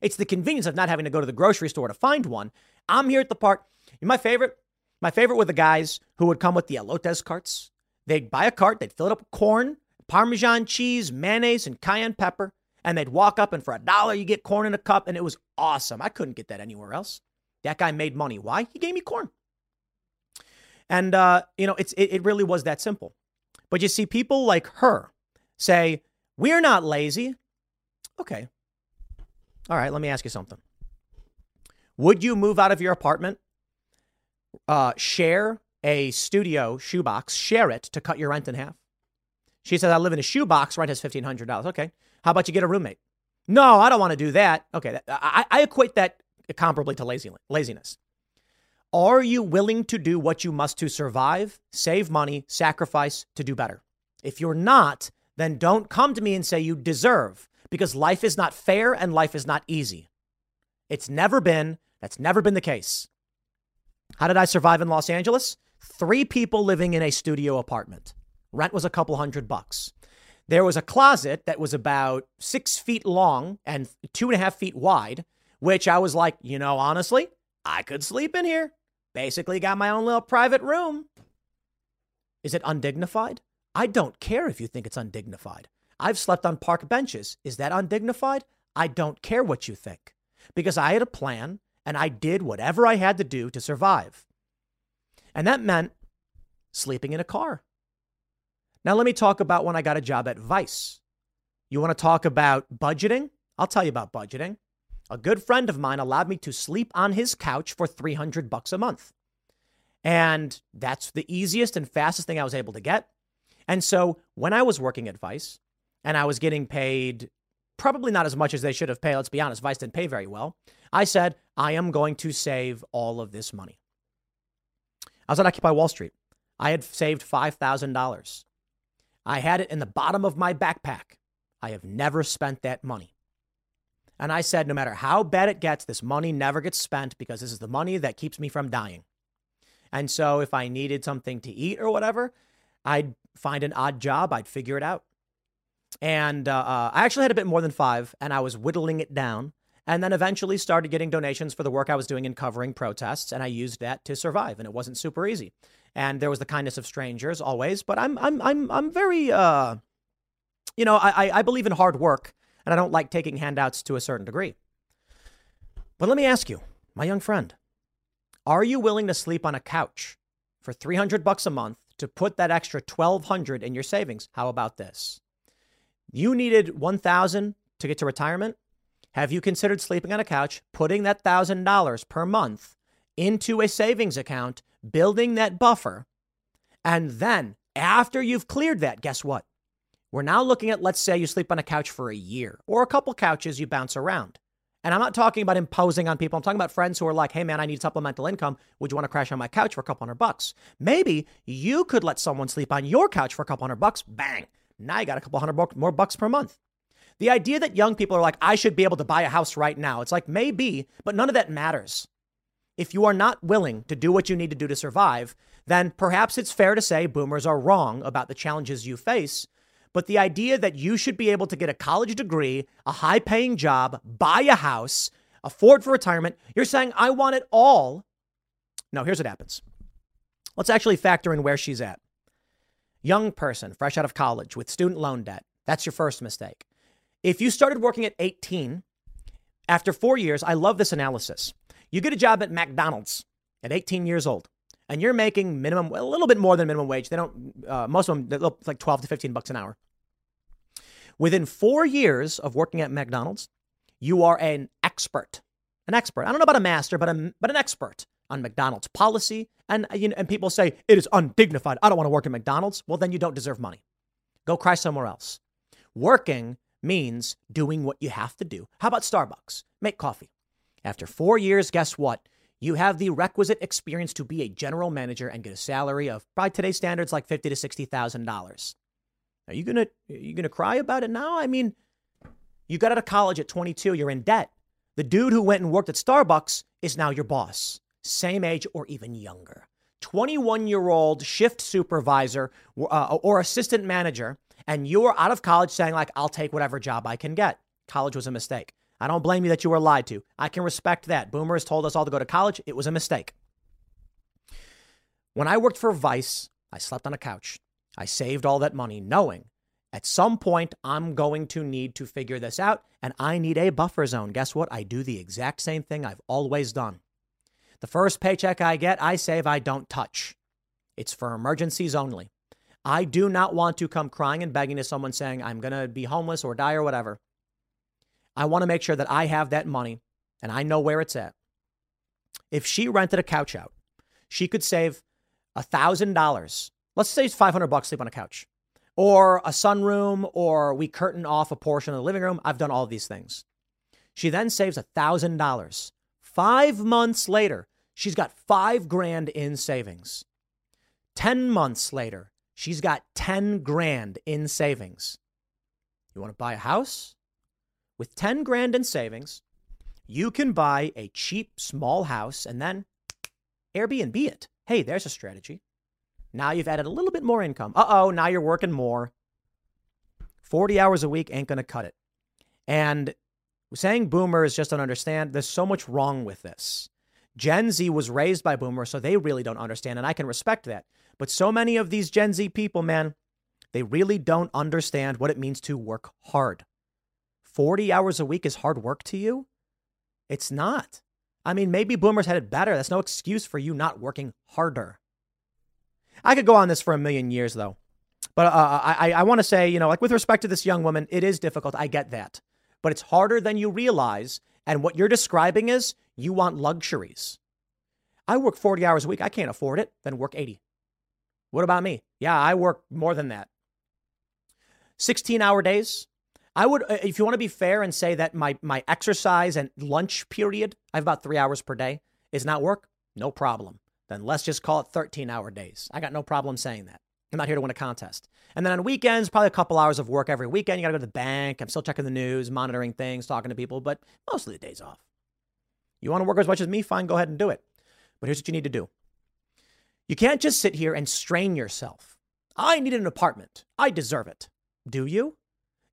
It's the convenience of not having to go to the grocery store to find one. I'm here at the park. My favorite, my favorite were the guys who would come with the elotes carts. They'd buy a cart, they'd fill it up with corn, Parmesan cheese, mayonnaise, and cayenne pepper. And they'd walk up and for a dollar you get corn in a cup. And it was awesome. I couldn't get that anywhere else. That guy made money. Why? He gave me corn. And, uh, you know, it's, it, it really was that simple. But you see, people like her say, We're not lazy. Okay. All right, let me ask you something. Would you move out of your apartment, uh, share a studio shoebox, share it to cut your rent in half? She says, I live in a shoebox, rent is $1,500. Okay. How about you get a roommate? No, I don't want to do that. Okay. I, I equate that comparably to laziness. Are you willing to do what you must to survive, save money, sacrifice to do better? If you're not, then don't come to me and say you deserve because life is not fair and life is not easy. It's never been, that's never been the case. How did I survive in Los Angeles? Three people living in a studio apartment. Rent was a couple hundred bucks. There was a closet that was about six feet long and two and a half feet wide which I was like, you know, honestly, I could sleep in here. Basically, got my own little private room. Is it undignified? I don't care if you think it's undignified. I've slept on park benches. Is that undignified? I don't care what you think because I had a plan and I did whatever I had to do to survive. And that meant sleeping in a car. Now, let me talk about when I got a job at Vice. You want to talk about budgeting? I'll tell you about budgeting. A good friend of mine allowed me to sleep on his couch for 300 bucks a month. And that's the easiest and fastest thing I was able to get. And so when I was working at Vice, and I was getting paid probably not as much as they should have paid. Let's be honest, Vice didn't pay very well. I said, I am going to save all of this money. I was at Occupy Wall Street. I had saved $5,000. I had it in the bottom of my backpack. I have never spent that money. And I said, no matter how bad it gets, this money never gets spent because this is the money that keeps me from dying. And so if I needed something to eat or whatever, I'd find an odd job, I'd figure it out. And uh, uh, I actually had a bit more than five, and I was whittling it down. And then eventually started getting donations for the work I was doing in covering protests, and I used that to survive. And it wasn't super easy. And there was the kindness of strangers always, but I'm I'm I'm I'm very uh, you know, I I believe in hard work, and I don't like taking handouts to a certain degree. But let me ask you, my young friend, are you willing to sleep on a couch for 300 bucks a month to put that extra 1200 in your savings? How about this? You needed 1000 to get to retirement. Have you considered sleeping on a couch, putting that $1000 per month into a savings account, building that buffer, and then after you've cleared that, guess what? We're now looking at let's say you sleep on a couch for a year or a couple couches you bounce around. And I'm not talking about imposing on people. I'm talking about friends who are like, hey, man, I need supplemental income. Would you want to crash on my couch for a couple hundred bucks? Maybe you could let someone sleep on your couch for a couple hundred bucks. Bang. Now you got a couple hundred more bucks per month. The idea that young people are like, I should be able to buy a house right now. It's like, maybe, but none of that matters. If you are not willing to do what you need to do to survive, then perhaps it's fair to say boomers are wrong about the challenges you face. But the idea that you should be able to get a college degree, a high paying job, buy a house, afford for retirement, you're saying, I want it all. No, here's what happens. Let's actually factor in where she's at. Young person, fresh out of college with student loan debt. That's your first mistake. If you started working at 18, after four years, I love this analysis. You get a job at McDonald's at 18 years old, and you're making minimum, a little bit more than minimum wage. They don't, uh, most of them, it's like 12 to 15 bucks an hour. Within four years of working at McDonald's, you are an expert. An expert. I don't know about a master, but, a, but an expert on McDonald's policy. And, you know, and people say it is undignified. I don't want to work at McDonald's. Well, then you don't deserve money. Go cry somewhere else. Working means doing what you have to do. How about Starbucks? Make coffee. After four years, guess what? You have the requisite experience to be a general manager and get a salary of, by today's standards, like fifty to sixty thousand dollars. Are you gonna are you gonna cry about it now? I mean, you got out of college at 22. You're in debt. The dude who went and worked at Starbucks is now your boss same age or even younger. 21 year old shift supervisor uh, or assistant manager, and you're out of college saying, like, I'll take whatever job I can get. College was a mistake. I don't blame you that you were lied to. I can respect that. Boomers told us all to go to college. It was a mistake. When I worked for Vice, I slept on a couch. I saved all that money knowing at some point I'm going to need to figure this out and I need a buffer zone. Guess what? I do the exact same thing I've always done. The first paycheck I get, I save, I don't touch. It's for emergencies only. I do not want to come crying and begging to someone saying, I'm going to be homeless or die or whatever. I want to make sure that I have that money and I know where it's at. If she rented a couch out, she could save $1,000. Let's say it's 500 bucks sleep on a couch or a sunroom or we curtain off a portion of the living room. I've done all these things. She then saves $1,000. Five months later, She's got five grand in savings. 10 months later, she's got 10 grand in savings. You want to buy a house? With 10 grand in savings, you can buy a cheap small house and then Airbnb it. Hey, there's a strategy. Now you've added a little bit more income. Uh oh, now you're working more. 40 hours a week ain't going to cut it. And saying boomers just don't understand, there's so much wrong with this. Gen Z was raised by boomers, so they really don't understand, and I can respect that. But so many of these Gen Z people, man, they really don't understand what it means to work hard. 40 hours a week is hard work to you? It's not. I mean, maybe boomers had it better. That's no excuse for you not working harder. I could go on this for a million years, though. But uh, I, I want to say, you know, like with respect to this young woman, it is difficult. I get that. But it's harder than you realize. And what you're describing is you want luxuries. I work 40 hours a week. I can't afford it. Then work 80. What about me? Yeah, I work more than that. 16 hour days. I would, uh, if you want to be fair and say that my, my exercise and lunch period, I have about three hours per day, is not work, no problem. Then let's just call it 13 hour days. I got no problem saying that. I'm not here to win a contest. And then on weekends, probably a couple hours of work every weekend. You got to go to the bank. I'm still checking the news, monitoring things, talking to people, but mostly the days off. You want to work as much as me? Fine, go ahead and do it. But here's what you need to do you can't just sit here and strain yourself. I need an apartment. I deserve it. Do you?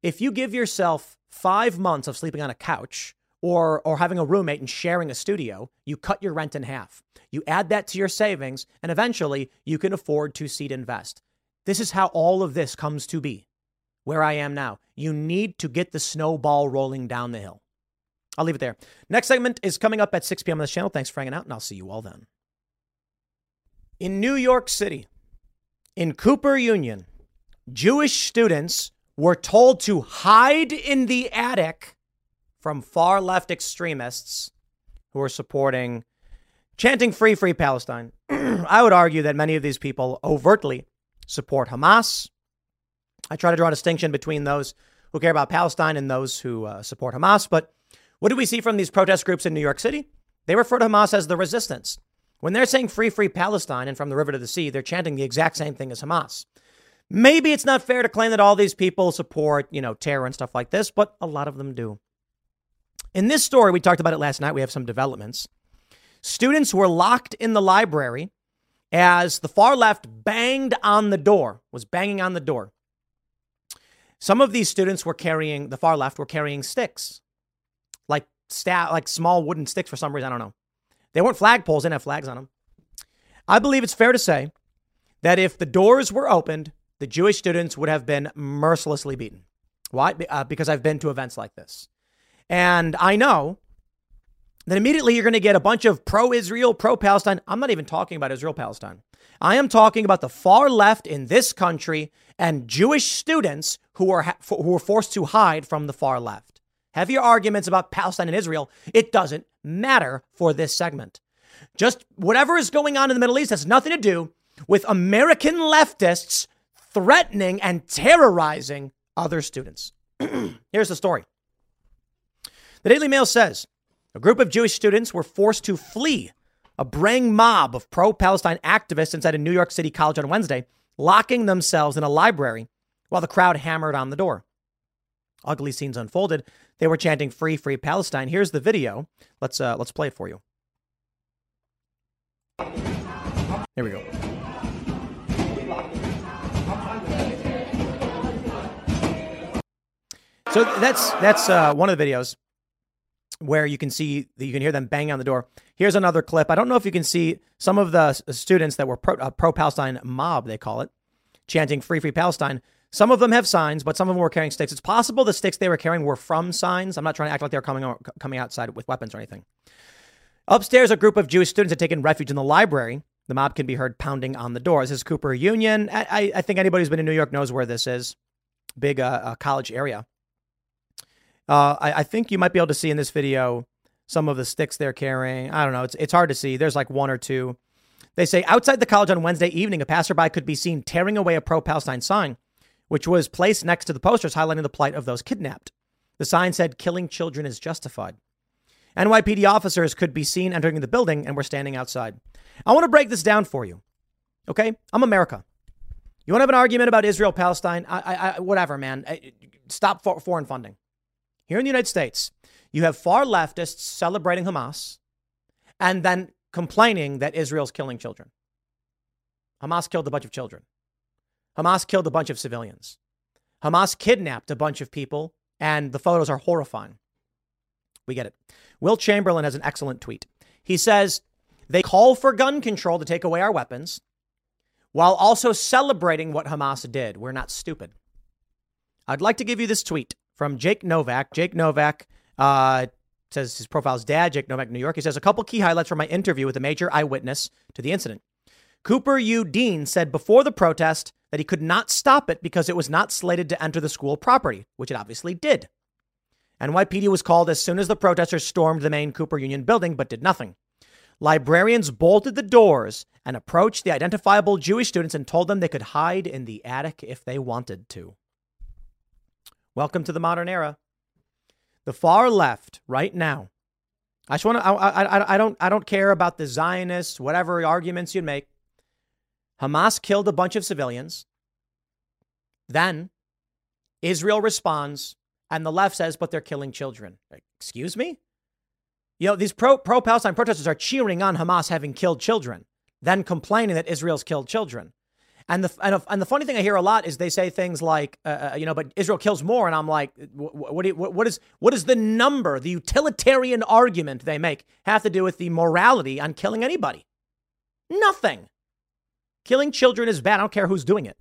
If you give yourself five months of sleeping on a couch or, or having a roommate and sharing a studio, you cut your rent in half. You add that to your savings, and eventually you can afford to seed invest. This is how all of this comes to be. Where I am now. You need to get the snowball rolling down the hill. I'll leave it there. Next segment is coming up at 6 p.m. on this channel. Thanks for hanging out, and I'll see you all then. In New York City, in Cooper Union, Jewish students were told to hide in the attic from far left extremists who are supporting chanting free, free Palestine. <clears throat> I would argue that many of these people overtly support Hamas. I try to draw a distinction between those who care about Palestine and those who uh, support Hamas. But what do we see from these protest groups in New York City? They refer to Hamas as the resistance. When they're saying free, free Palestine and from the river to the sea, they're chanting the exact same thing as Hamas. Maybe it's not fair to claim that all these people support, you know, terror and stuff like this, but a lot of them do. In this story, we talked about it last night. We have some developments. Students were locked in the library as the far left banged on the door, was banging on the door. Some of these students were carrying, the far left were carrying sticks, like sta- like small wooden sticks for some reason. I don't know. They weren't flagpoles, they didn't have flags on them. I believe it's fair to say that if the doors were opened, the Jewish students would have been mercilessly beaten. Why? Uh, because I've been to events like this. And I know that immediately you're going to get a bunch of pro Israel, pro Palestine. I'm not even talking about Israel Palestine. I am talking about the far left in this country and Jewish students who are, who are forced to hide from the far left. Have your arguments about Palestine and Israel. It doesn't matter for this segment. Just whatever is going on in the Middle East has nothing to do with American leftists threatening and terrorizing other students. <clears throat> Here's the story. The Daily Mail says a group of Jewish students were forced to flee a braying mob of pro Palestine activists inside a New York City college on Wednesday, locking themselves in a library while the crowd hammered on the door. Ugly scenes unfolded. They were chanting "Free, Free Palestine." Here's the video. Let's uh, let's play it for you. Here we go. So that's that's uh, one of the videos where you can see you can hear them bang on the door. Here's another clip. I don't know if you can see some of the students that were pro, uh, pro Palestine mob, they call it, chanting "Free, Free Palestine." Some of them have signs, but some of them were carrying sticks. It's possible the sticks they were carrying were from signs. I'm not trying to act like they were coming coming outside with weapons or anything. Upstairs, a group of Jewish students had taken refuge in the library. The mob can be heard pounding on the doors. This is Cooper Union. I, I think anybody who's been in New York knows where this is. Big uh, uh, college area. Uh, I, I, think you might be able to see in this video some of the sticks they're carrying. I don't know. It's, it's hard to see. There's like one or two. They say outside the college on Wednesday evening, a passerby could be seen tearing away a pro Palestine sign, which was placed next to the posters highlighting the plight of those kidnapped. The sign said, Killing children is justified. NYPD officers could be seen entering the building and were standing outside. I want to break this down for you. Okay? I'm America. You want to have an argument about Israel, Palestine? I, I, I whatever, man. Stop for, foreign funding. Here in the United States, you have far leftists celebrating Hamas and then complaining that Israel's killing children. Hamas killed a bunch of children. Hamas killed a bunch of civilians. Hamas kidnapped a bunch of people, and the photos are horrifying. We get it. Will Chamberlain has an excellent tweet. He says, They call for gun control to take away our weapons while also celebrating what Hamas did. We're not stupid. I'd like to give you this tweet from Jake Novak. Jake Novak uh, says his profile's dad, Jake Novak, New York. He says a couple key highlights from my interview with a major eyewitness to the incident. Cooper U. Dean said before the protest that he could not stop it because it was not slated to enter the school property, which it obviously did. NYPD was called as soon as the protesters stormed the main Cooper Union building, but did nothing. Librarians bolted the doors and approached the identifiable Jewish students and told them they could hide in the attic if they wanted to. Welcome to the modern era. The far left right now. I just want to. I, I, I don't. I don't care about the Zionists, whatever arguments you make. Hamas killed a bunch of civilians. Then Israel responds, and the left says, "But they're killing children." Excuse me. You know, these pro pro Palestine protesters are cheering on Hamas having killed children, then complaining that Israel's killed children. And the and, and the funny thing I hear a lot is they say things like, uh, uh you know, but Israel kills more, and I'm like, what, what, what is what is the number, the utilitarian argument they make have to do with the morality on killing anybody? Nothing. Killing children is bad. I don't care who's doing it.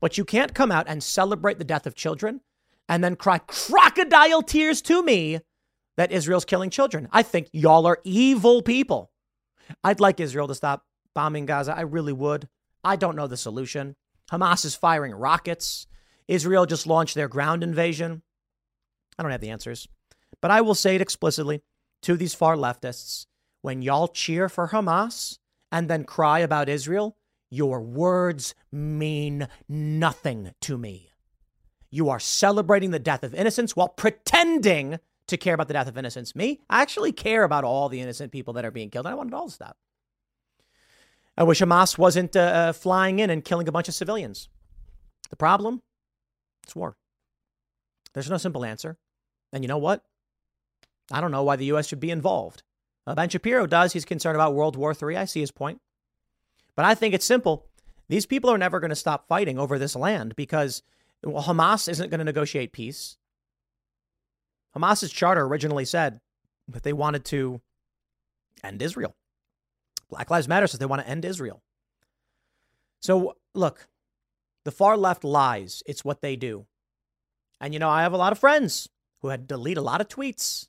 But you can't come out and celebrate the death of children and then cry crocodile tears to me that Israel's killing children. I think y'all are evil people. I'd like Israel to stop bombing Gaza. I really would. I don't know the solution. Hamas is firing rockets. Israel just launched their ground invasion. I don't have the answers. But I will say it explicitly to these far leftists when y'all cheer for Hamas and then cry about Israel, your words mean nothing to me. You are celebrating the death of innocents while pretending to care about the death of innocents. Me, I actually care about all the innocent people that are being killed. I want it all to stop. I wish Hamas wasn't uh, uh, flying in and killing a bunch of civilians. The problem? It's war. There's no simple answer. And you know what? I don't know why the U.S. should be involved. Uh, ben Shapiro does. He's concerned about World War III. I see his point. But I think it's simple. These people are never going to stop fighting over this land because well, Hamas isn't going to negotiate peace. Hamas's charter originally said that they wanted to end Israel. Black Lives Matter says they want to end Israel. So, look, the far left lies. It's what they do. And, you know, I have a lot of friends who had to delete a lot of tweets.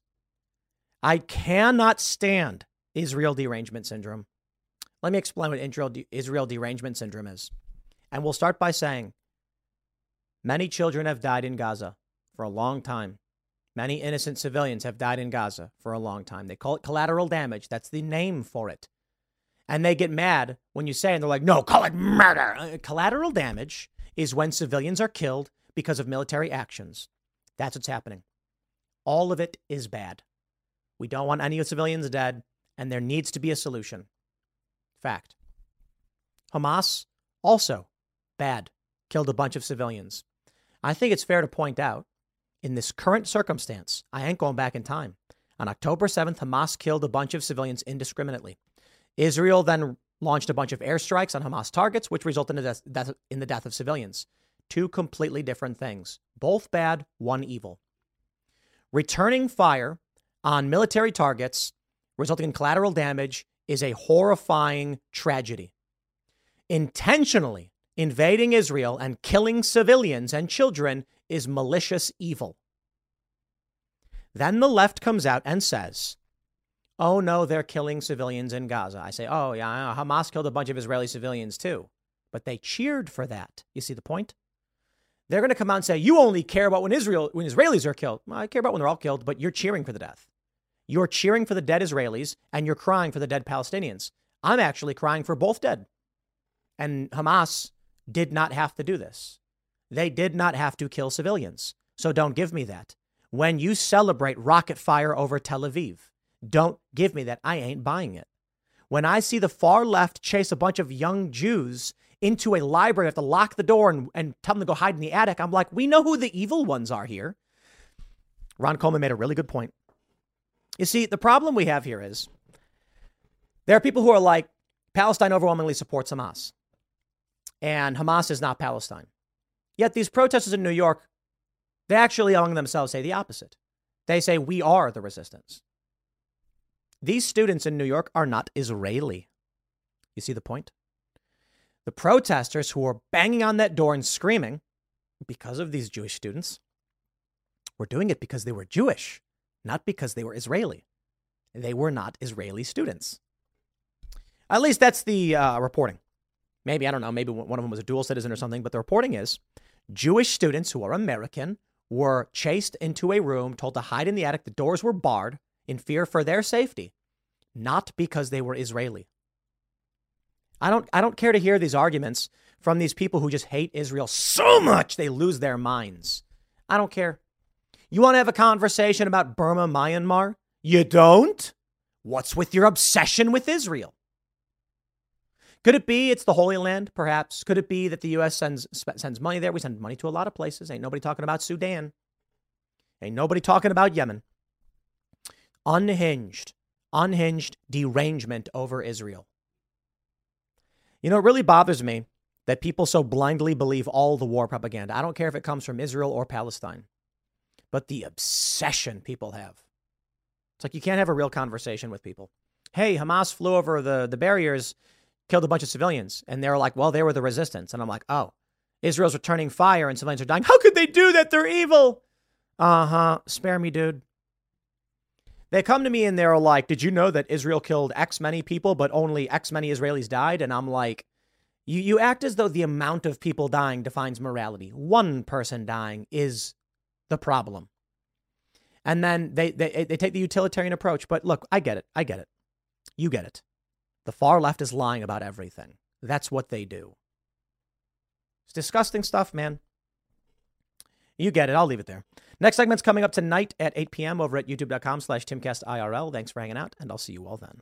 I cannot stand Israel derangement syndrome. Let me explain what Israel derangement syndrome is. And we'll start by saying many children have died in Gaza for a long time. Many innocent civilians have died in Gaza for a long time. They call it collateral damage. That's the name for it. And they get mad when you say, and they're like, no, call it murder. Uh, collateral damage is when civilians are killed because of military actions. That's what's happening. All of it is bad. We don't want any civilians dead, and there needs to be a solution. Fact. Hamas, also bad, killed a bunch of civilians. I think it's fair to point out in this current circumstance, I ain't going back in time. On October 7th, Hamas killed a bunch of civilians indiscriminately. Israel then launched a bunch of airstrikes on Hamas targets, which resulted in the death, in the death of civilians. Two completely different things. Both bad, one evil. Returning fire on military targets, resulting in collateral damage, is a horrifying tragedy. Intentionally invading Israel and killing civilians and children is malicious evil. Then the left comes out and says, oh no, they're killing civilians in Gaza. I say, oh yeah, uh, Hamas killed a bunch of Israeli civilians too. But they cheered for that. You see the point? They're going to come out and say, you only care about when Israel, when Israelis are killed. Well, I care about when they're all killed, but you're cheering for the death. You're cheering for the dead Israelis and you're crying for the dead Palestinians. I'm actually crying for both dead. And Hamas did not have to do this. They did not have to kill civilians. So don't give me that. When you celebrate rocket fire over Tel Aviv, don't give me that. I ain't buying it. When I see the far left chase a bunch of young Jews into a library, have to lock the door and, and tell them to go hide in the attic, I'm like, we know who the evil ones are here. Ron Coleman made a really good point. You see, the problem we have here is there are people who are like, Palestine overwhelmingly supports Hamas, and Hamas is not Palestine. Yet these protesters in New York, they actually among themselves say the opposite. They say, we are the resistance. These students in New York are not Israeli. You see the point? The protesters who were banging on that door and screaming because of these Jewish students were doing it because they were Jewish, not because they were Israeli. They were not Israeli students. At least that's the uh, reporting. Maybe, I don't know, maybe one of them was a dual citizen or something, but the reporting is Jewish students who are American were chased into a room, told to hide in the attic. The doors were barred in fear for their safety, not because they were Israeli. I don't, I don't care to hear these arguments from these people who just hate Israel so much they lose their minds. I don't care. You want to have a conversation about Burma, Myanmar? You don't? What's with your obsession with Israel? Could it be it's the Holy Land, perhaps? Could it be that the U.S. sends sends money there? We send money to a lot of places. Ain't nobody talking about Sudan. Ain't nobody talking about Yemen. Unhinged, unhinged derangement over Israel. You know, it really bothers me that people so blindly believe all the war propaganda. I don't care if it comes from Israel or Palestine, but the obsession people have. It's like you can't have a real conversation with people. Hey, Hamas flew over the, the barriers killed a bunch of civilians. And they're like, well, they were the resistance. And I'm like, oh, Israel's returning fire and civilians are dying. How could they do that? They're evil. Uh huh. Spare me, dude. They come to me and they're like, did you know that Israel killed X many people, but only X many Israelis died? And I'm like, you, you act as though the amount of people dying defines morality. One person dying is the problem. And then they, they, they take the utilitarian approach. But look, I get it. I get it. You get it. The far left is lying about everything. That's what they do. It's disgusting stuff, man. You get it. I'll leave it there. Next segment's coming up tonight at 8 p.m. over at youtube.com slash timcastirl. Thanks for hanging out, and I'll see you all then.